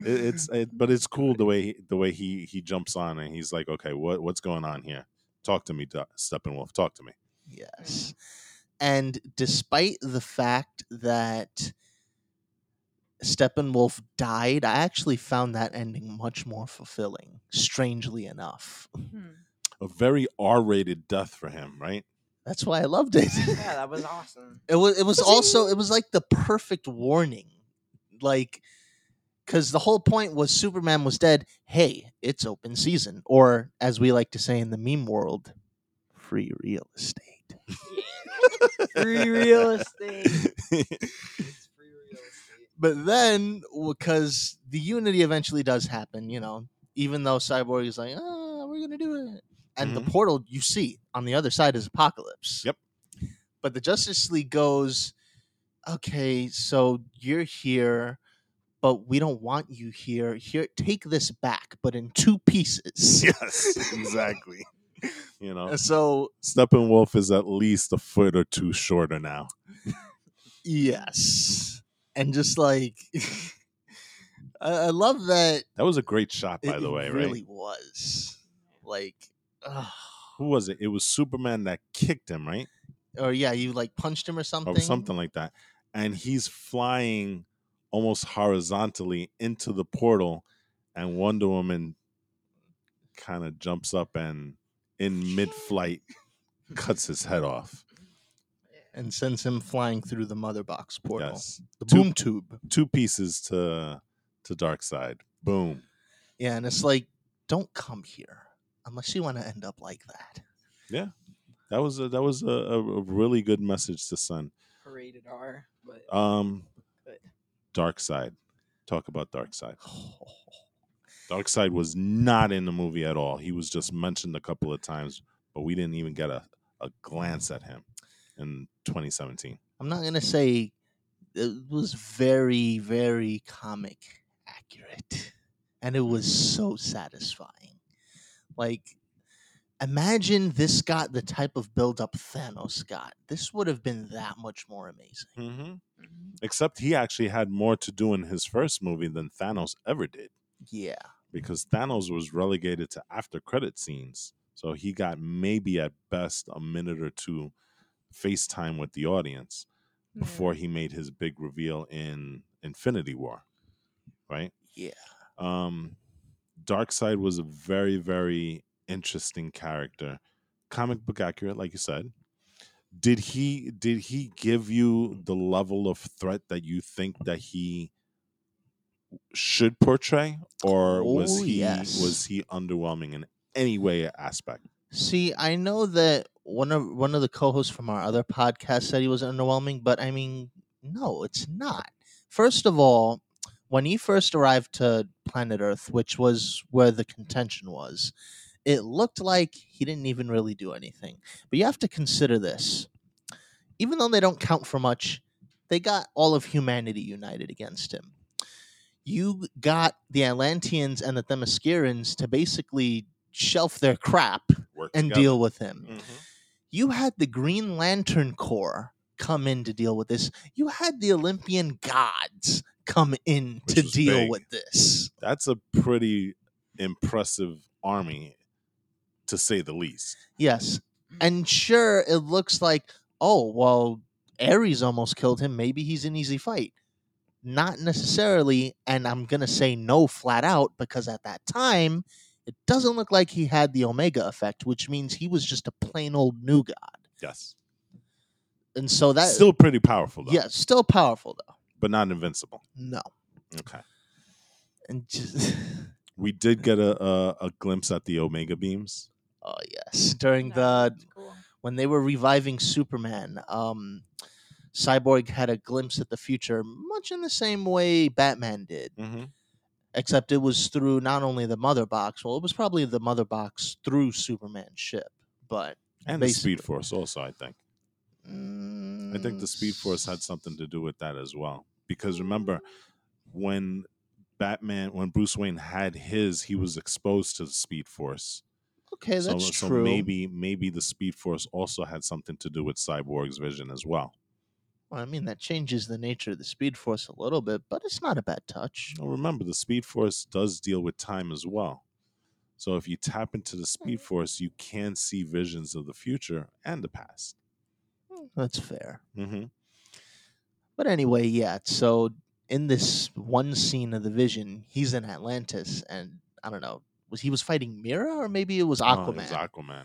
it's it, but it's cool the way he, the way he he jumps on and he's like okay what what's going on here talk to me Do- steppenwolf talk to me yes. And despite the fact that Steppenwolf died, I actually found that ending much more fulfilling. Strangely enough, Hmm. A very r-rated death for him right that's why I loved it. Yeah, that was awesome. It was it was also it was like the perfect warning. Like cuz the whole point was Superman was dead. Hey, it's open season or as we like to say in the meme world, free real estate. Free real estate. Free real estate. but then because the unity eventually does happen, you know, even though Cyborg is like, ah, we're gonna do it, and the Mhm. portal you see on the other side is Apokolips. Yep. But the Justice League goes, okay, so you're here, but we don't want you here. Here, take this back, but in two pieces. yes, exactly. You know, And so Steppenwolf is at least a foot or two shorter now. yes, and just like. I love that That was a great shot, by it, the it way, really right? was like. Who was it? It was Superman that kicked him, right? or yeah you like punched him or oh, something Or something like that. And he's flying almost horizontally into the portal, and Wonder Woman kind of jumps up and in mid flight cuts his head off. and sends him flying through the mother box portal Yes. the Two- boom tube Two pieces to to Darkseid. Boom. yeah and it's like don't come here unless you want to end up like that Yeah, That was a, that was a, a a really good message to send. Rated R, but Um, Good. Darkseid. Talk about Darkseid. Darkseid was not in the movie at all. He was just mentioned a couple of times, but we didn't even get a, a glance at him in 2017. i'm not gonna say it was very very comic accurate and it was so satisfying like imagine this got the type of build up thanos got this would have been that much more amazing Mm-hmm. Except he actually had more to do in his first movie than Thanos ever did, yeah because Thanos was relegated to after credit scenes. So he got maybe at best a minute or two FaceTime with the audience Yeah. before he made his big reveal in Infinity War. Right? yeah um Darkseid was a very very interesting character comic book accurate like you said did he did he give you the level of threat that you think that he should portray or was Oh, he yes. was he underwhelming in any way aspect See, I know that one of one of the co-hosts from our other podcast said he was underwhelming, but I mean, no, it's not. First of all, when he first arrived to planet Earth, which was where the contention was, it looked like he didn't even really do anything. But you have to consider this. Even though they don't count for much, they got all of humanity united against him. You got the Atlanteans and the Themyscirans to basically shelf their crap work and together. deal with him. Mhm. You had the Green Lantern Corps come in to deal with this. You had the Olympian gods come in Which to deal big. with this. that's a pretty impressive army to say the least Yes. Mm. And sure, it looks like, oh, well, Ares almost killed him. Maybe he's an easy fight. Not necessarily. And I'm going to say no flat out because at that time, it doesn't look like he had the Omega effect, which means he was just a plain old new god. yes And so that, still pretty powerful though yeah, still powerful though. But not invincible No. okay And just, We did get a, a, a glimpse at the Omega beams. oh, yes. During the, cool. when they were reviving Superman, um, Cyborg had a glimpse at the future, much in the same way Batman did. Mm-hmm. except it was through not only the mother box well it was probably the mother box through superman's ship but And the Speed Force also, I think. I think the Speed Force had something to do with that as well. Because remember, when Batman, when Bruce Wayne had his, he was exposed to the Speed Force. okay that's so true maybe maybe the Speed Force also had something to do with Cyborg's vision as well. well, i mean that changes the nature of the speed force a little bit but it's not a bad touch Now remember, the Speed Force does deal with time as well. So if you tap into the Speed Force, you can see visions of the future and the past. that's fair Mm-hmm. But anyway yeah so in this one scene of the vision he's in atlantis and i don't know was he was fighting mera or maybe it was aquaman Oh, it was Aquaman.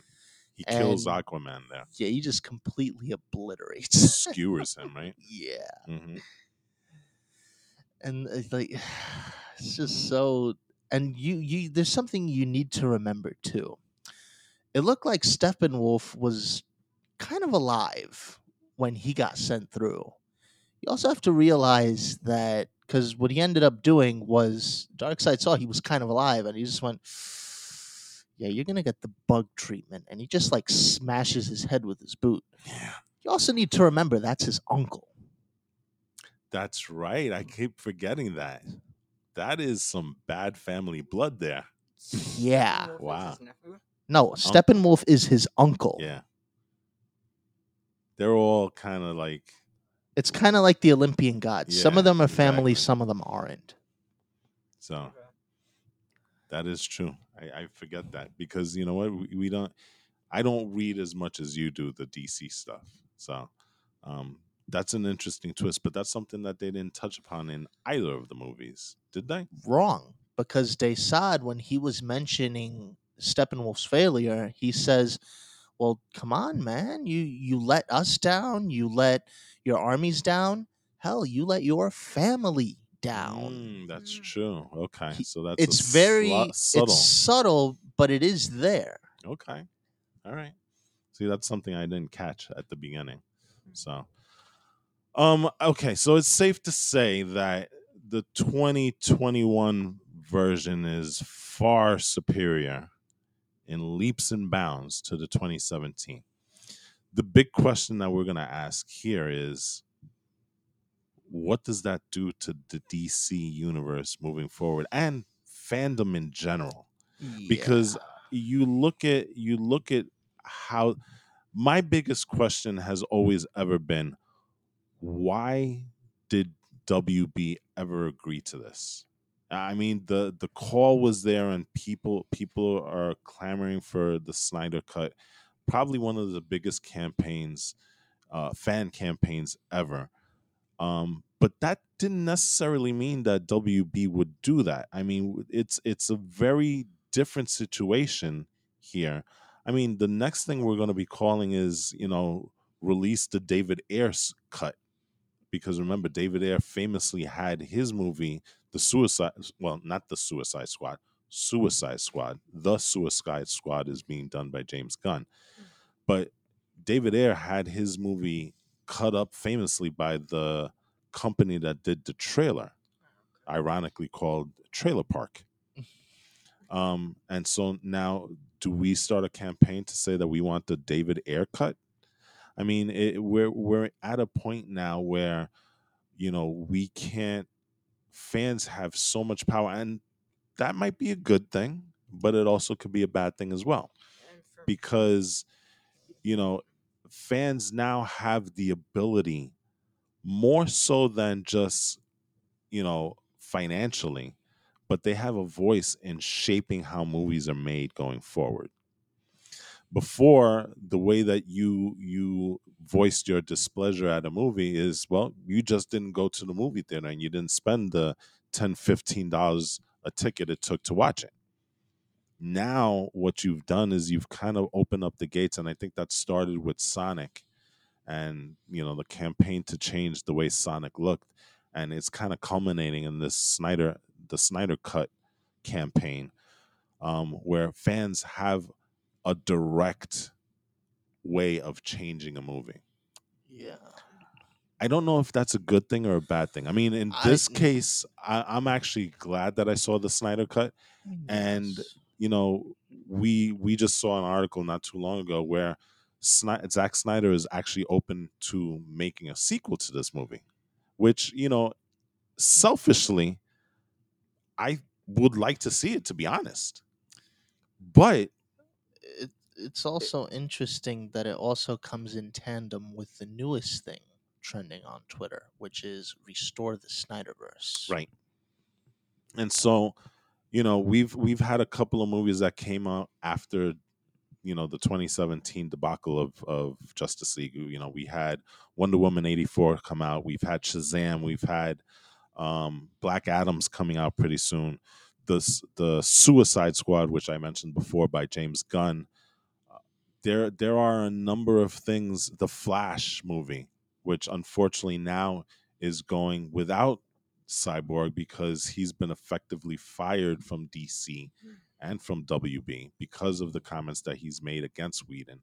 He kills Aquaman there. yeah he just completely obliterates Skewers him, right? yeah hmm and it's like it's just so and you you there's something you need to remember too it looked like steppenwolf was kind of alive when he got sent through you also have to realize that because what he ended up doing was Darkseid saw he was kind of alive, and he just went, "Yeah, you're gonna get the bug treatment," and he just like smashes his head with his boot. Yeah. You also need to remember that's his uncle. That's right. I keep forgetting that. That is some bad family blood there. Yeah. Wow. No, Steppenwolf is his uncle. Yeah. They're all kind of like It's kind of like the Olympian gods. some of them are family, exactly. some of them aren't. so. That is true. I, I forget that because you know what we, we don't. I don't read as much as you do the DC stuff. So um, that's an interesting twist, but that's something that they didn't touch upon in either of the movies, did they? Wrong, because Desaad, when he was mentioning Steppenwolf's failure, he says, "Well, come on, man. You you let us down. You let your armies down. Hell, you let your family down." Mm, that's Mm. true. Okay, so that's It's very slu- subtle. It's subtle, but it is there. Okay, all right. See, that's something I didn't catch at the beginning. So, um, okay, so it's safe to say that the 2021 version is far superior in leaps and bounds to the 2017. The big question that we're going to ask here is what does that do to the DC universe moving forward and fandom in general? Because you look at you look at how my biggest question has always ever been why did WB ever agree to this? I mean the the call was there and people people are clamoring for the Snyder cut. Probably one of the biggest campaigns uh fan campaigns ever. Um but that didn't necessarily mean that WB would do that. I mean it's it's a very different situation here. I mean, the next thing we're going to be calling is, you know, release the David Ayer's cut. Because remember, David Ayer famously had his movie, The Suicide, well, not The Suicide Squad, Suicide Squad. The Suicide Squad is being done by James Gunn. But David Ayer had his movie cut up famously by the company that did the trailer, ironically called Trailer Park. Um, and so now, do we start a campaign to say that we want the David Ayer cut? I mean, it, we're we're at a point now where, you know, we can't. Fans have so much power, and that might be a good thing, but it also could be a bad thing as well, because, you know, fans now have the ability, more so than just, you know, financially, but they have a voice in shaping how movies are made going forward. Before, the way that you you voiced your displeasure at a movie is well, you just didn't go to the movie theater and you didn't spend the 10 15 dollars a ticket it took to watch it. Now what you've done is you've kind of opened up the gates and I think that started with Sonic and you know the campaign to change the way Sonic looked and it's kind of culminating in this Snyder the Snyder cut campaign um, where fans have a direct way of changing a movie. Yeah. I don't know if that's a good thing or a bad thing. I mean, in I- this case, I, I'm actually glad that I saw the Snyder cut. Oh, and you know, we we just saw an article not too long ago where Sni- Zack Snyder is actually open to making a sequel to this movie, which you know, selfishly, I would like to see it. To be honest, but it, it's also interesting that it also comes in tandem with the newest thing trending on Twitter, which is restore the Snyderverse. right. And so you know we've we've had a couple of movies that came out after you know the 2017 debacle of of justice league. You know we had wonder woman 84 come out. We've had shazam. We've had um black adams coming out pretty soon. The the suicide squad which i mentioned before by james gunn Uh, there there are a number of things the flash movie which unfortunately now is going without Cyborg because he's been effectively fired from DC and from WB because of the comments that he's made against Whedon.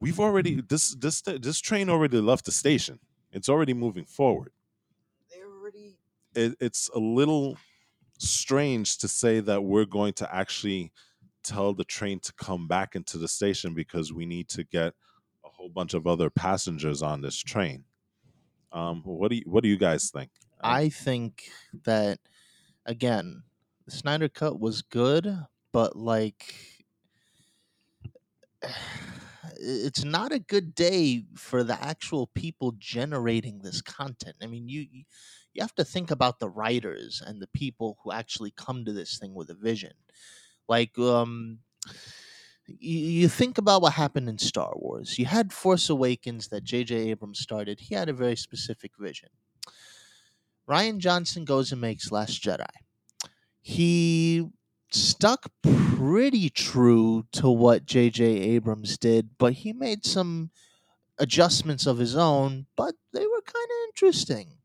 We've already this this this train already left the station. It's already moving forward. They already It, it's a little strange to say that we're going to actually tell the train to come back into the station because we need to get whole bunch of other passengers on this train. Um, what do you what do you guys think? I think that again, the Snyder Cut was good, but like it's not a good day for the actual people generating this content. I mean, you you- you have to think about the writers and the people who actually come to this thing with a vision. Like um you, think about what happened in Star Wars. You had Force Awakens that J.J. Abrams started. He had a very specific vision. Rian Johnson goes and makes Last Jedi. He stuck pretty true to what J.J. Abrams did, but he made some adjustments of his own, but they were kind of interesting.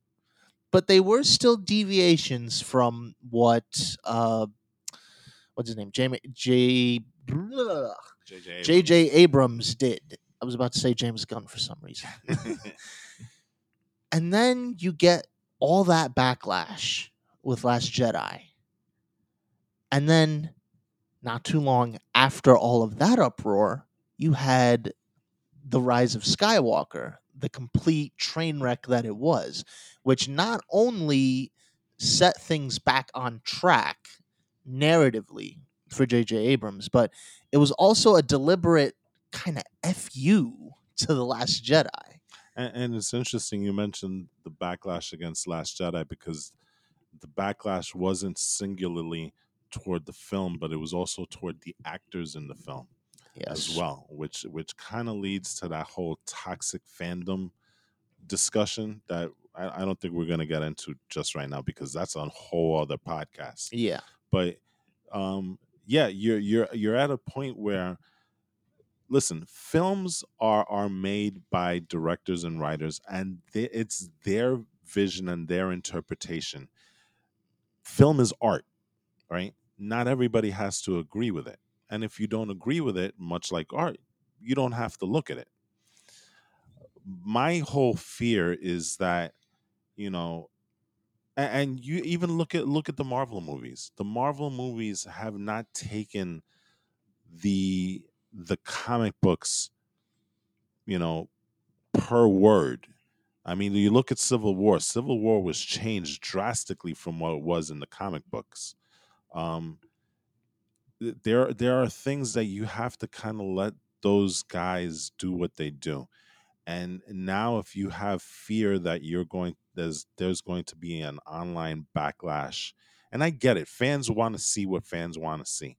But they were still deviations from what uh what's his name? J blah, JJ. Abrams did. I was about to say James Gunn for some reason. and then you get all that backlash with Last Jedi. And then, not too long after all of that uproar, you had The Rise of Skywalker, the complete train wreck that it was, which not only set things back on track narratively for J.J. Abrams, but it was also a deliberate kind of fu to the Last Jedi. And, and it's interesting you mentioned the backlash against Last Jedi because the backlash wasn't singularly toward the film, but it was also toward the actors in the film Yes. as well, which which kind of leads to that whole toxic fandom discussion that I, I don't think we're going to get into just right now because that's on a whole other podcast Yeah. but um yeah you're you're you're at a point where listen films are are made by directors and writers and they, it's their vision and their interpretation. Film is art right? Not everybody has to agree with it and if you don't agree with it much like art you don't have to look at it. My whole fear is that you know a- and you even look at look at the marvel movies. The marvel movies have not taken the the comic books you know per word. I mean you look at civil war civil war was changed drastically from what it was in the comic books. Um there there are things that you have to kind of let those guys do what they do and now if you have fear that you're going there's there's going to be an online backlash and i get it fans want to see what fans want to see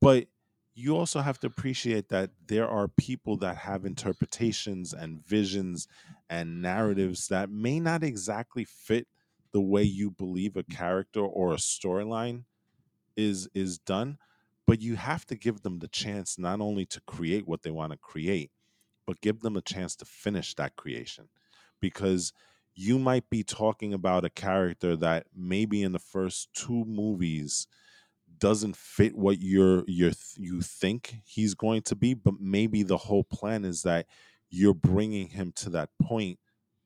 but you also have to appreciate that there are people that have interpretations and visions and narratives that may not exactly fit the way you believe a character or a storyline is is done but you have to give them the chance not only to create what they want to create but give them a chance to finish that creation because you might be talking about a character that maybe in the first two movies doesn't fit what you're you're you think he's going to be but maybe the whole plan is that you're bringing him to that point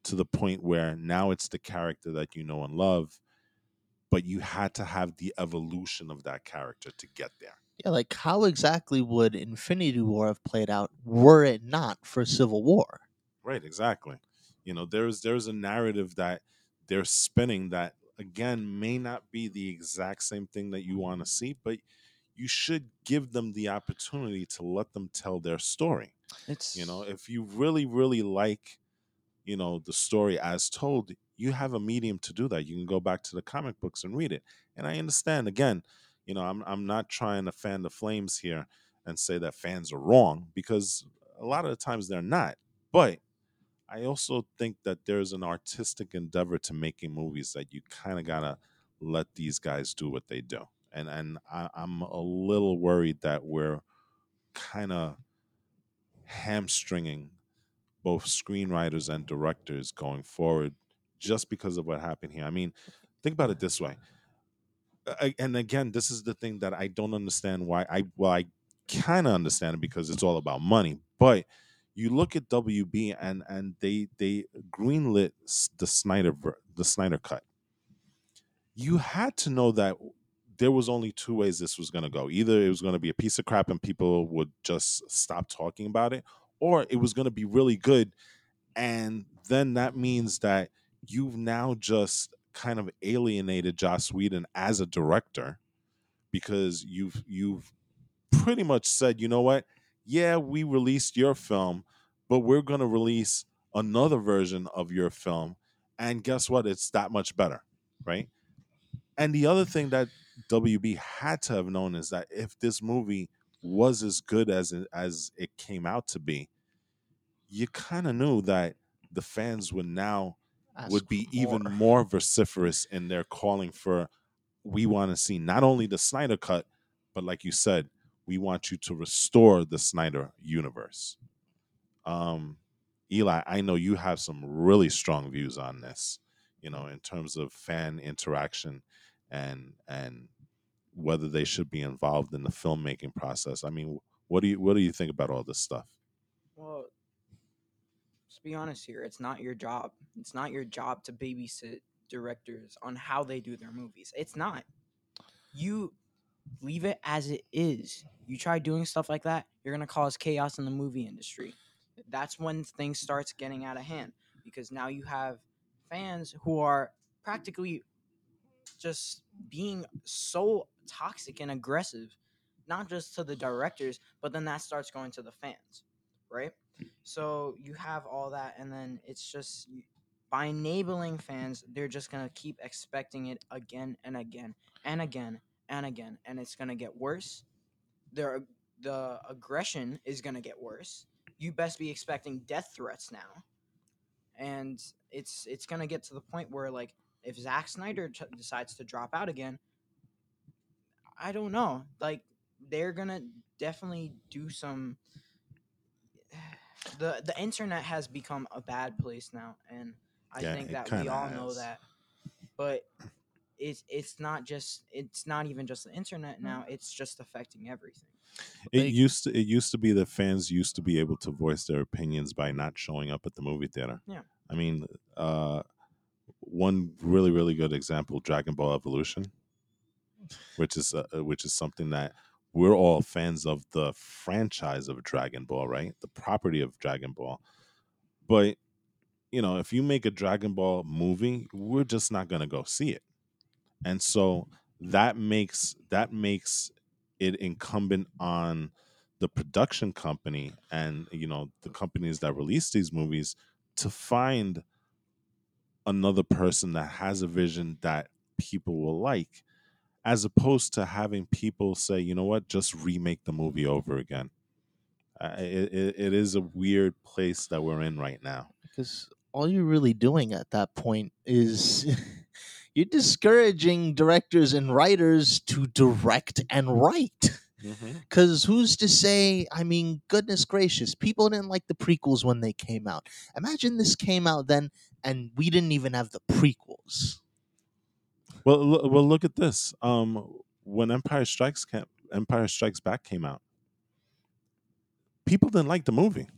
to the point where now it's the character that you know and love but you had to have the evolution of that character to get there Yeah, like how exactly would Infinity War have played out were it not for Civil War? Right, exactly. You know, there's there's a narrative that they're spinning that again may not be the exact same thing that you want to see, but you should give them the opportunity to let them tell their story. It's You know, if you really really like, you know, the story as told, you have a medium to do that. You can go back to the comic books and read it. And I understand again, you know, I'm I'm not trying to fan the flames here and say that fans are wrong because a lot of the times they're not. But I also think that there's an artistic endeavor to making movies that you kind of gotta let these guys do what they do, and and I, I'm a little worried that we're kind of hamstringing both screenwriters and directors going forward just because of what happened here. I mean, think about it this way. And again, this is the thing that I don't understand why I well I kind of understand it because it's all about money, but you look at WB and and they they greenlit the Snyder the Snyder cut. You had to know that there was only two ways this was going to go. Either it was going to be a piece of crap and people would just stop talking about it, or it was going to be really good and then that means that you've now just kind of alienated Joss Whedon as a director because you've you've pretty much said, you know what? Yeah, we released your film, but we're going to release another version of your film and guess what? It's that much better, right? And the other thing that WB had to have known is that if this movie was as good as it, as it came out to be, you kind of knew that the fans would now Ask would be for even more. more vociferous in their calling for we want to see not only the Snyder cut, but like you said, we want you to restore the Snyder universe. Um, Eli, I know you have some really strong views on this, you know, in terms of fan interaction and and whether they should be involved in the filmmaking process. I mean, what do you what do you think about all this stuff? Well, let's be honest here. It's not your job. It's not your job to babysit directors on how they do their movies. It's not. You leave it as it is. You try doing stuff like that, you're gonna cause chaos in the movie industry. That's when things starts getting out of hand because now you have fans who are practically just being so toxic and aggressive, not just to the directors, but then that starts going to the fans, right? So you have all that, and then it's just by enabling fans, they're just gonna keep expecting it again and again and again and again, and it's gonna get worse. Their the aggression is gonna get worse. You best be expecting death threats now, and it's it's gonna get to the point where like if Zack Snyder ch- decides to drop out again, I don't know. Like they're gonna definitely do some. The The internet has become a bad place now, and I Yeah, think that we kinda all know that. But it's it's not just it's not even just the internet now. It's just affecting everything. It Like- used to it used to be that fans used to be able to voice their opinions by not showing up at the movie theater. Yeah. I mean, uh one really really good example Dragon Ball Evolution, which is uh, which is something that we're all fans of the franchise of Dragon Ball, right? The property of Dragon Ball. But you know, if you make a Dragon Ball movie, we're just not going to go see it. And so that makes that makes it incumbent on the production company and you know the companies that release these movies to find another person that has a vision that people will like as opposed to having people say you know what just remake the movie over again uh, it, it, it is a weird place that we're in right now because all you're really doing at that point is you're discouraging directors and writers to direct and write. Because who's to say? I mean, goodness gracious, people didn't like the prequels when they came out. Imagine this came out then, and we didn't even have the prequels. Well, lo- well, look at this. Um, when Empire Strikes Empire Strikes Back came out, people didn't like the movie.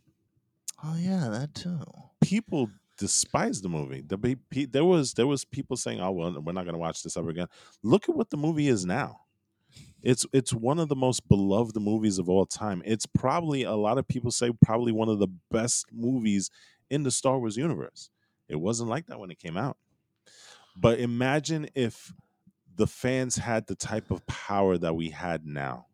Oh yeah, that too. People despised the movie. The there was there was people saying, "Oh well, we're not going to watch this ever again." Look at what the movie is now. It's it's one of the most beloved movies of all time. It's probably a lot of people say probably one of the best movies in the Star Wars universe. It wasn't like that when it came out. But imagine if the fans had the type of power that we had now.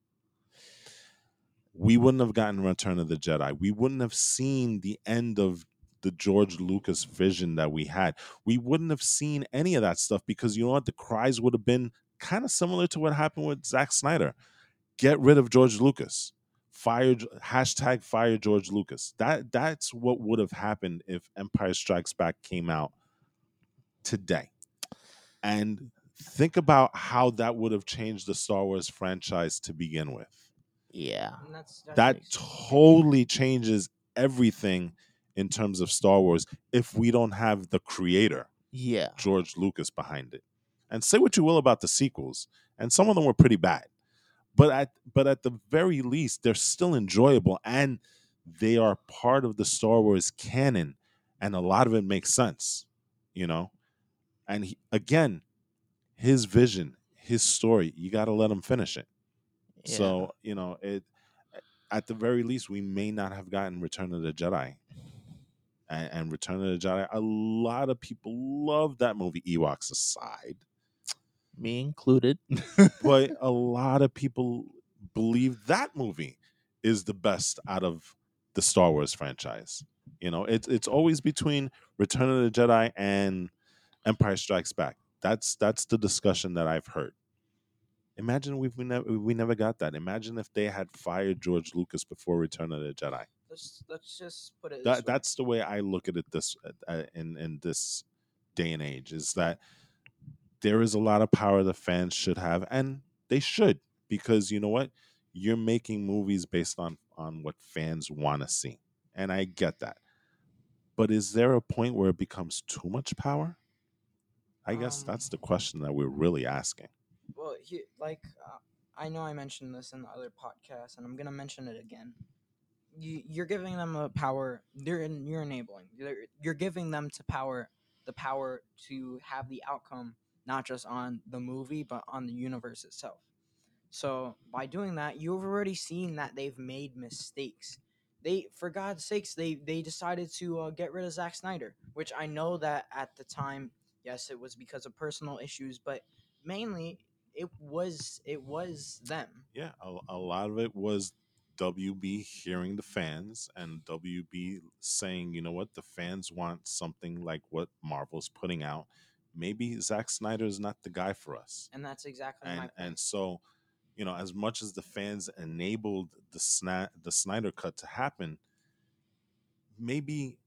We wouldn't have gotten Return of the Jedi. We wouldn't have seen the end of the George Lucas vision that we had. We wouldn't have seen any of that stuff because you know what? The cries would have been kind of similar to what happened with Zack Snyder. Get rid of George Lucas. Fire hashtag fire George Lucas. That that's what would have happened if Empire Strikes Back came out today. And think about how that would have changed the Star Wars franchise to begin with. Yeah. That's, that's That makes sense. totally changes everything in terms of Star Wars if we don't have the creator, Yeah. George Lucas, behind it. And say what you will about the sequels, and some of them were pretty bad. But at but at the very least, they're still enjoyable and they are part of the Star Wars canon, and a lot of it makes sense, you know. And he, again, his vision, his story, you got to let him finish it. Yeah. So you know, it at the very least, we may not have gotten Return of the Jedi. And, and Return of the Jedi, a lot of people love that movie, Ewoks aside. me included. But a lot of people believe that movie is the best out of the Star Wars franchise. You know, it's it's always between Return of the Jedi and Empire Strikes Back. That's that's the discussion that I've heard. Imagine we've we never we never got that. Imagine if they had fired George Lucas before Return of the Jedi. Let's let's just put it. This That way. that's the way I look at it. This uh, in in this day and age is that there is a lot of power the fans should have, and they should because you know what, you're making movies based on on what fans want to see, and I get that. But is there a point where it becomes too much power? I guess Um, that's the question that we're really asking. well, he, like uh, I know I mentioned this in the other podcast, and I'm gonna mention it again. You, you're giving them a power. You're en- you're enabling. You're, you're giving them to power the power to have the outcome not just on the movie but on the universe itself. So by doing that, you've already seen that they've made mistakes. They, for God's sakes, they they decided to uh, get rid of Zack Snyder, which I know that at the time, yes, it was because of personal issues, but mainly it was it was them. Yeah, a, a lot of it was WB hearing the fans and WB saying, you know what, the fans want something like what Marvel's putting out. Maybe Zack Snyder is not the guy for us. And that's exactly my And and so, you know, as much as the fans enabled the Sna- the Snyder cut to happen, maybe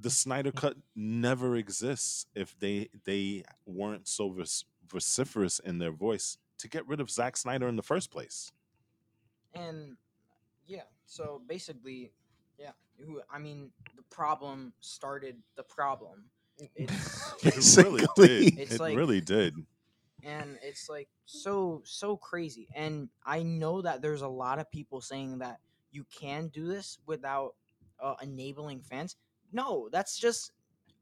the Snyder cut never exists if they they weren't so vis- vociferous in their voice to get rid of Zack Snyder in the first place. and yeah, so basically, yeah, who I mean, the problem started the problem. It's It really did. It's it like- really did. and it's like so so crazy and i know that there's a lot of people saying that you can do this without uh, enabling fans no that's just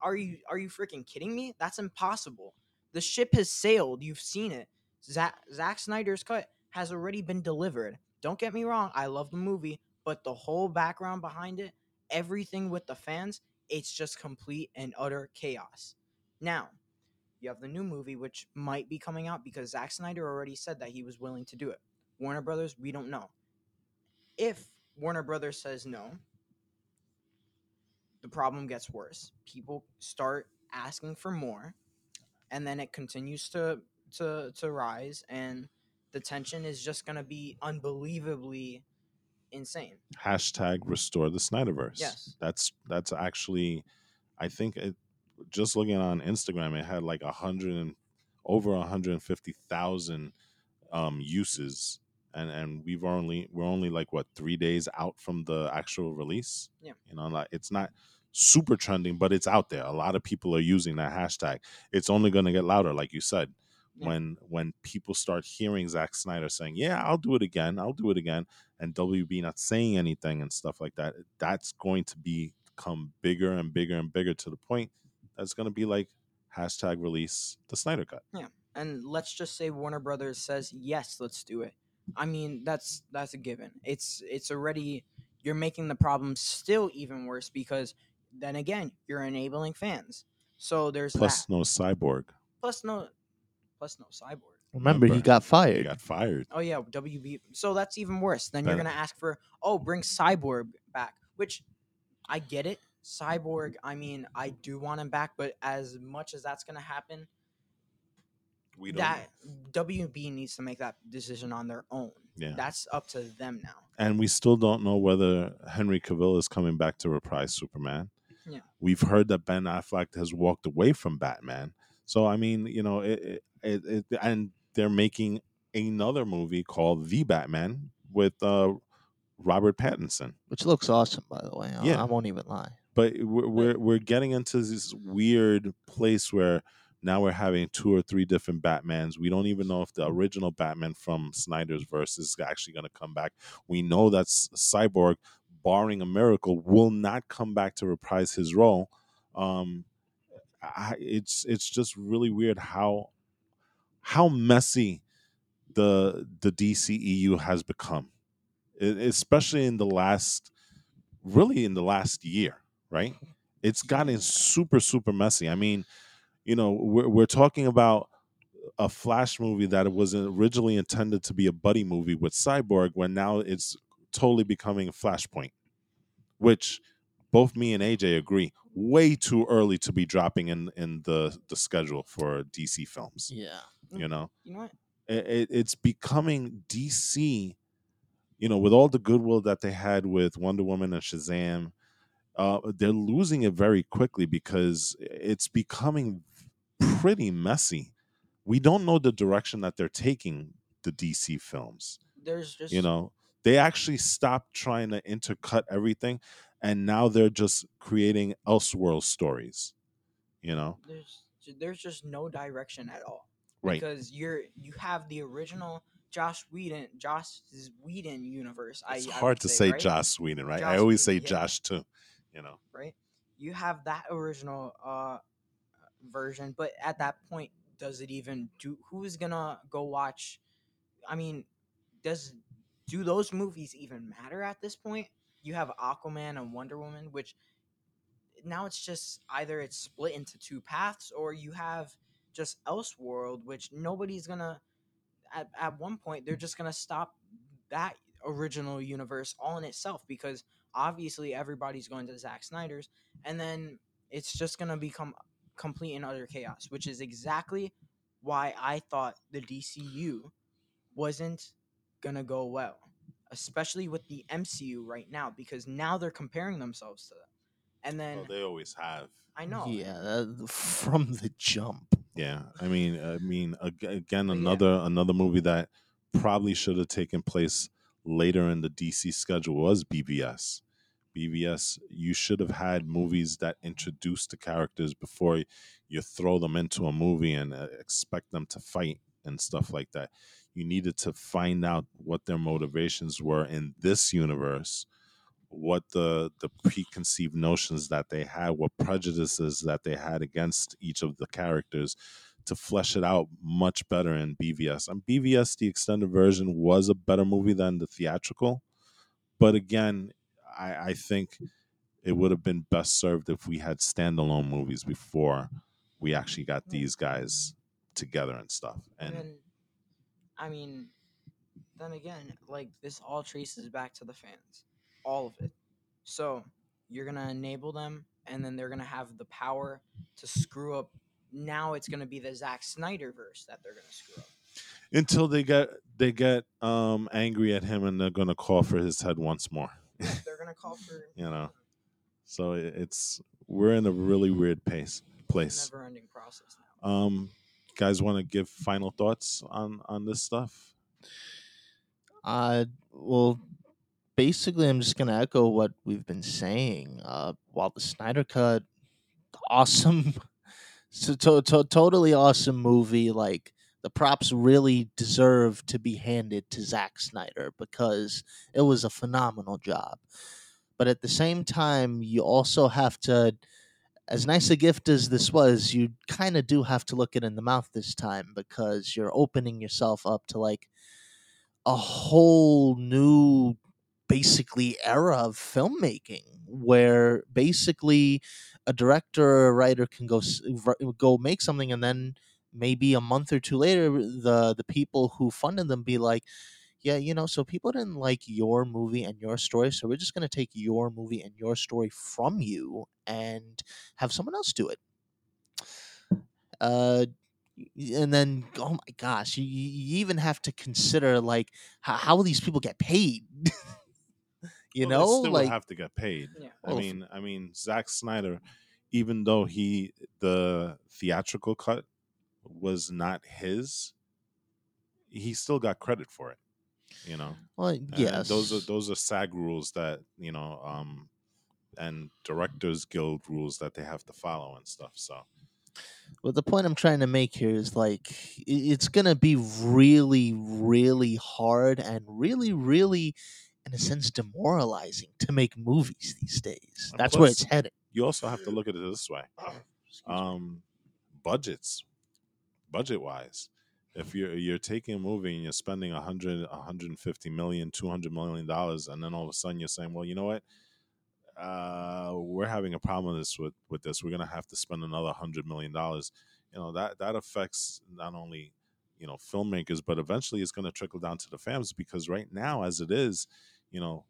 are you are you freaking kidding me? That's impossible. The ship has sailed. You've seen it. Zack, Zack snyder's cut has already been delivered. Don't get me wrong i love the movie but the whole background behind it everything with the fans it's just complete and utter chaos. Now you have the new movie, which might be coming out because Zack Snyder already said that he was willing to do it. Warner Brothers, we don't know. If Warner Brothers says no, the problem gets worse. People start asking for more, and then it continues to to to rise, and the tension is just gonna be unbelievably insane. Hashtag restore the Snyderverse. Yes. That's that's actually I think it just looking on Instagram, it had like a hundred and over a hundred and fifty thousand um uses. And and we've only we're only like what three days out from the actual release. Yeah. You know, like it's not super trending, but it's out there. A lot of people are using that hashtag. It's only gonna get louder, like you said. Yeah. When when people start hearing Zack Snyder saying, Yeah, I'll do it again, I'll do it again, and WB not saying anything and stuff like that, that's going to be become bigger and bigger and bigger to the point that's going to be like hashtag release the Snyder cut. Yeah, and let's just say Warner Brothers says yes, let's do it. I mean, that's that's a given. It's it's already you're making the problem still even worse because then again, you're enabling fans. So there's Plus, that. no cyborg. Plus no plus no cyborg. Remember, he Remember, got He fired. got fired. Oh yeah, WB. So that's even worse. Then you're gonna ask for oh, bring Cyborg back, which I get it. Cyborg. I mean, I do want him back, but as much as that's gonna happen, We don't. that WB needs to make that decision on their own. Yeah. That's up to them now. and we still don't know whether Henry Cavill is coming back to reprise Superman. Yeah. We've heard that Ben Affleck has walked away from Batman. So I mean, you know, it, it, it, and they're making another movie called The Batman with uh, Robert Pattinson. which looks awesome, by the way. I- Yeah. I won't even lie. but we're we're, we're getting into this weird place where now we're having two or three different Batmans. We don't even know if the original Batman from Snyder's verse is actually going to come back. We know that Cyborg, barring a miracle, will not come back to reprise his role. Um, I, it's it's just really weird how how messy the the DCEU has become, e- especially in the last, really in the last year, right? It's gotten super super messy. I mean, you know, we're we're talking about a Flash movie that was originally intended to be a buddy movie with Cyborg, when now it's totally becoming a Flashpoint, which both me and AJ agree way too early to be dropping in in the the schedule for DC films. Yeah. You know, You know what? it, it, it's becoming DC. You know, with all the goodwill that they had with Wonder Woman and Shazam, uh, they're losing it very quickly because it's becoming pretty messy. We don't know the direction that they're taking the DC films. There's just You know, they actually stopped trying to intercut everything, and now they're just creating elseworld stories. You know, there's there's just no direction at all. right? Because you're you have the original Josh Whedon Josh Whedon universe. It's I hard would to say right? Joss Whedon, right? I Joss always say Whedon, yeah. Josh too. You know, right? You have that original uh version, but at that point, does it even do? Who's gonna go watch? I mean, does do those movies even matter at this point? You have Aquaman and Wonder Woman, which now it's just either it's split into two paths, or you have just Elseworld, which nobody's gonna. At, at one point, they're just gonna stop that original universe all in itself because obviously everybody's going to Zack Snyder's, and then it's just gonna become complete and utter chaos, which is exactly why I thought the DCU wasn't gonna go well, especially with the MCU right now, because now they're comparing themselves to them, and then well, they always have. I know, Yeah, that, from the jump. Yeah, I mean, I mean, again, But yeah. another another movie that probably should have taken place later in the DC schedule was BVS. BVS, you should have had movies that introduce the characters before you throw them into a movie and uh, expect them to fight and stuff like that. You needed to find out what their motivations were in this universe, what the the preconceived notions that they had, what prejudices that they had against each of the characters to flesh it out much better in BVS. And BVS, the extended version, was a better movie than the theatrical. But again, I, I think it would have been best served if we had standalone movies before we actually got these guys together and stuff. And And then, I mean, then again, like this all traces back to the fans, all of it. So you're gonna enable them, and then they're gonna have the power to screw up. Now it's gonna be the Zack Snyder verse that they're gonna screw up. until they get they get um angry at him and they're gonna call for his head once more. Yeah, gonna call for You know. So it's we're in a really weird pace place. never ending process now. Um guys want to give final thoughts on on this stuff? Uh, well, basically, I'm just gonna echo what we've been saying. Uh, while the Snyder Cut, awesome, so to- to- totally awesome movie. Like the props really deserve to be handed to Zack Snyder because it was a phenomenal job. But at the same time, you also have to. As nice a gift as this was, you kind of do have to look it in the mouth this time because you're opening yourself up to like a whole new basically era of filmmaking where basically a director or a writer can go go make something and then maybe a month or two later the the people who funded them be like yeah you know so people didn't like your movie and your story so we're just going to take your movie and your story from you and have someone else do it uh and then oh my gosh you, you you even have to consider like how, how these people get paid you Well, they know still like have to get paid. Yeah. I mean, I mean, Zack Snyder, even though he the theatrical cut was not his, he still got credit for it. You know, well And those are those are SAG rules that you know, um, and Directors Guild rules that they have to follow and stuff. So But the point I'm trying to make here is like it's gonna be really, really hard and really, really in a sense, demoralizing to make movies these days. And That's where it's headed. You also have to look at it this way. Um budgets budget wise if you're you're taking a movie and you're spending 100 150 million 200 million dollars and then all of a sudden you're saying well you know what? Uh we're having a problem with this with, with this. We're gonna have to spend another 100 million dollars. You know that that affects not only you know filmmakers but eventually it's going to trickle down to the fans because right now as it is you know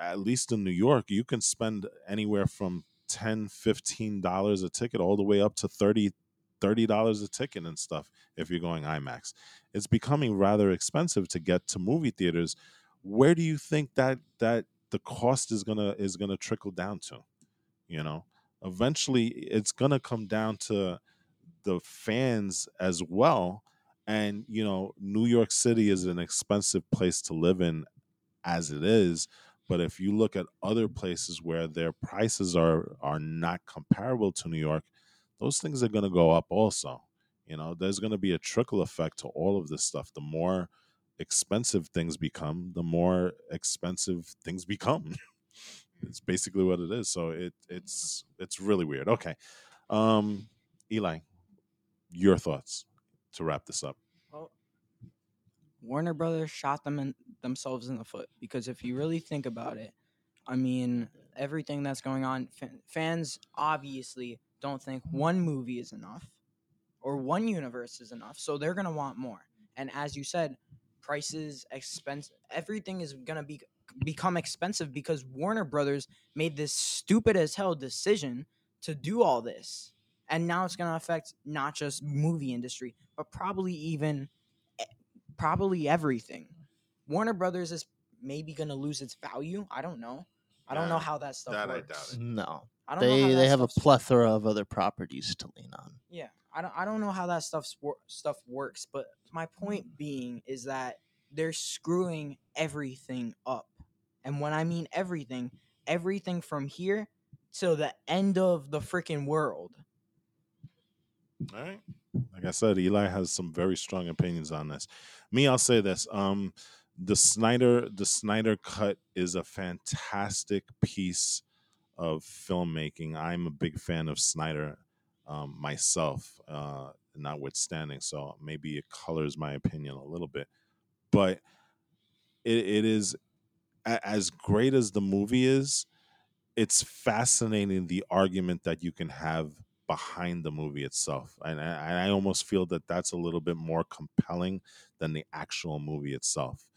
at least in new york you can spend anywhere from 10 15 dollars a ticket all the way up to 30 30 dollars a ticket and stuff if you're going imax. It's becoming rather expensive to get to movie theaters. Where do you think that that the cost is gonna is gonna trickle down to? You know eventually it's gonna come down to the fans as well. And you know new york city is an expensive place to live in as it is but if you look at other places where their prices are are not comparable to new york those things are going to go up also you know there's going to be a trickle effect to all of this stuff. The more expensive things become the more expensive things become. It's basically what it is so it it's it's really weird. Okay um eli your thoughts to wrap this up. Well, Warner Brothers shot them in, themselves in the foot because if you really think about it, I mean, everything that's going on, fa- fans obviously don't think mm-hmm. one movie is enough or one universe is enough, so they're gonna want more. And as you said, prices, expense, everything is gonna be become expensive because Warner Brothers made this stupid as hell decision to do all this. And now it's going to affect not just movie industry but probably even e- probably everything. Warner brothers is maybe going to lose its value i don't know. I don't know how that stuff that I works. doubt it. no, I don't know how they they have a stuff's- plethora of other properties to lean on. yeah i don't i don't know how that stuff's wor- stuff works but my point being is that they're screwing everything up and when i mean everything everything from here till the end of the freaking world All right. Like I said, Eli has some very strong opinions on this. Me, I'll say this. Um the Snyder the Snyder cut is a fantastic piece of filmmaking. I'm a big fan of Snyder um, myself, uh, notwithstanding. So maybe it colors my opinion a little bit. But it, it is as great as the movie is, it's fascinating the argument that you can have behind the movie itself and I, I almost feel that that's a little bit more compelling than the actual movie itself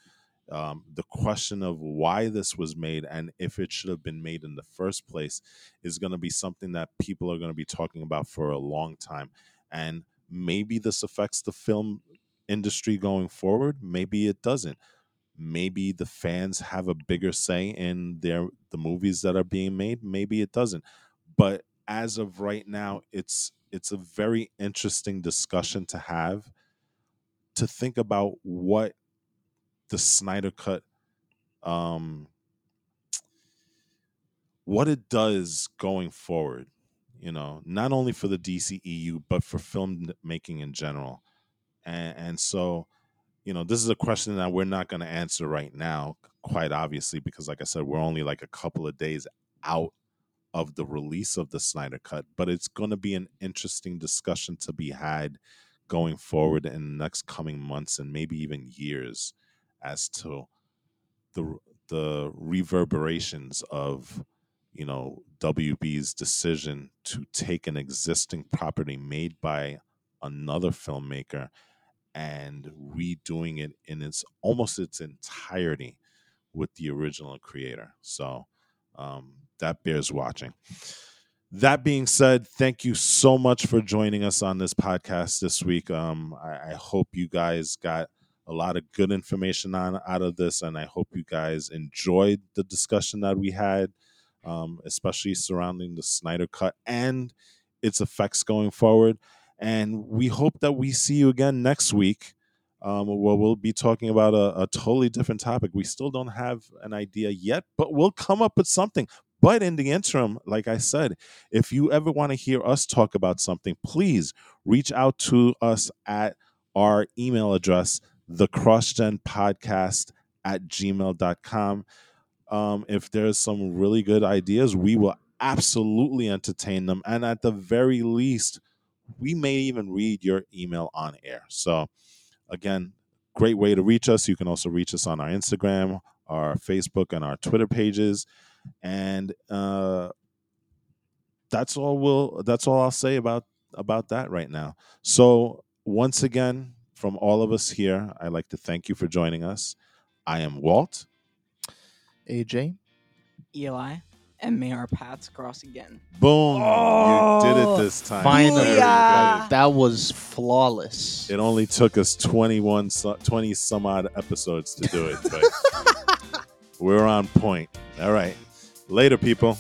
um, the question of why this was made and if it should have been made in the first place is going to be something that people are going to be talking about for a long time. And maybe this affects the film industry going forward maybe it doesn't. Maybe the fans have a bigger say in their the movies that are being made maybe it doesn't. But as of right now it's it's a very interesting discussion to have to think about what the Snyder cut um what it does going forward you know not only for the DCEU but for filmmaking in general. And and so you know this is a question that we're not going to answer right now quite obviously because like I said we're only like a couple of days out of the release of the Snyder cut but it's going to be an interesting discussion to be had going forward in the next coming months and maybe even years as to the the reverberations of you know WB's decision to take an existing property made by another filmmaker and redoing it in its almost its entirety with the original creator. So um, that bears watching. That being said, thank you so much for joining us on this podcast this week. Um, I, I hope you guys got a lot of good information on out of this, and I hope you guys enjoyed the discussion that we had, um, especially surrounding the Snyder Cut and its effects going forward. And we hope that we see you again next week, um, where we'll be talking about a, a totally different topic. We still don't have an idea yet, but we'll come up with something. But in the interim, like I said, if you ever want to hear us talk about something, please reach out to us at our email address, the crossgen podcast at gmail.com. Um, if there's some really good ideas, we will absolutely entertain them. And at the very least, we may even read your email on air. So, again, great way to reach us. You can also reach us on our Instagram, our Facebook, and our Twitter pages. And uh, that's all we'll that's all I'll say about about that right now. So once again, from all of us here, I'd like to thank you for joining us. I am Walt. AJ. Eli, and may our paths cross again. Boom! you did it Oh, this time. Finally, Very that was flawless. It only took us 21, 20 some odd episodes to do it, but we're on point. All right. Later, people.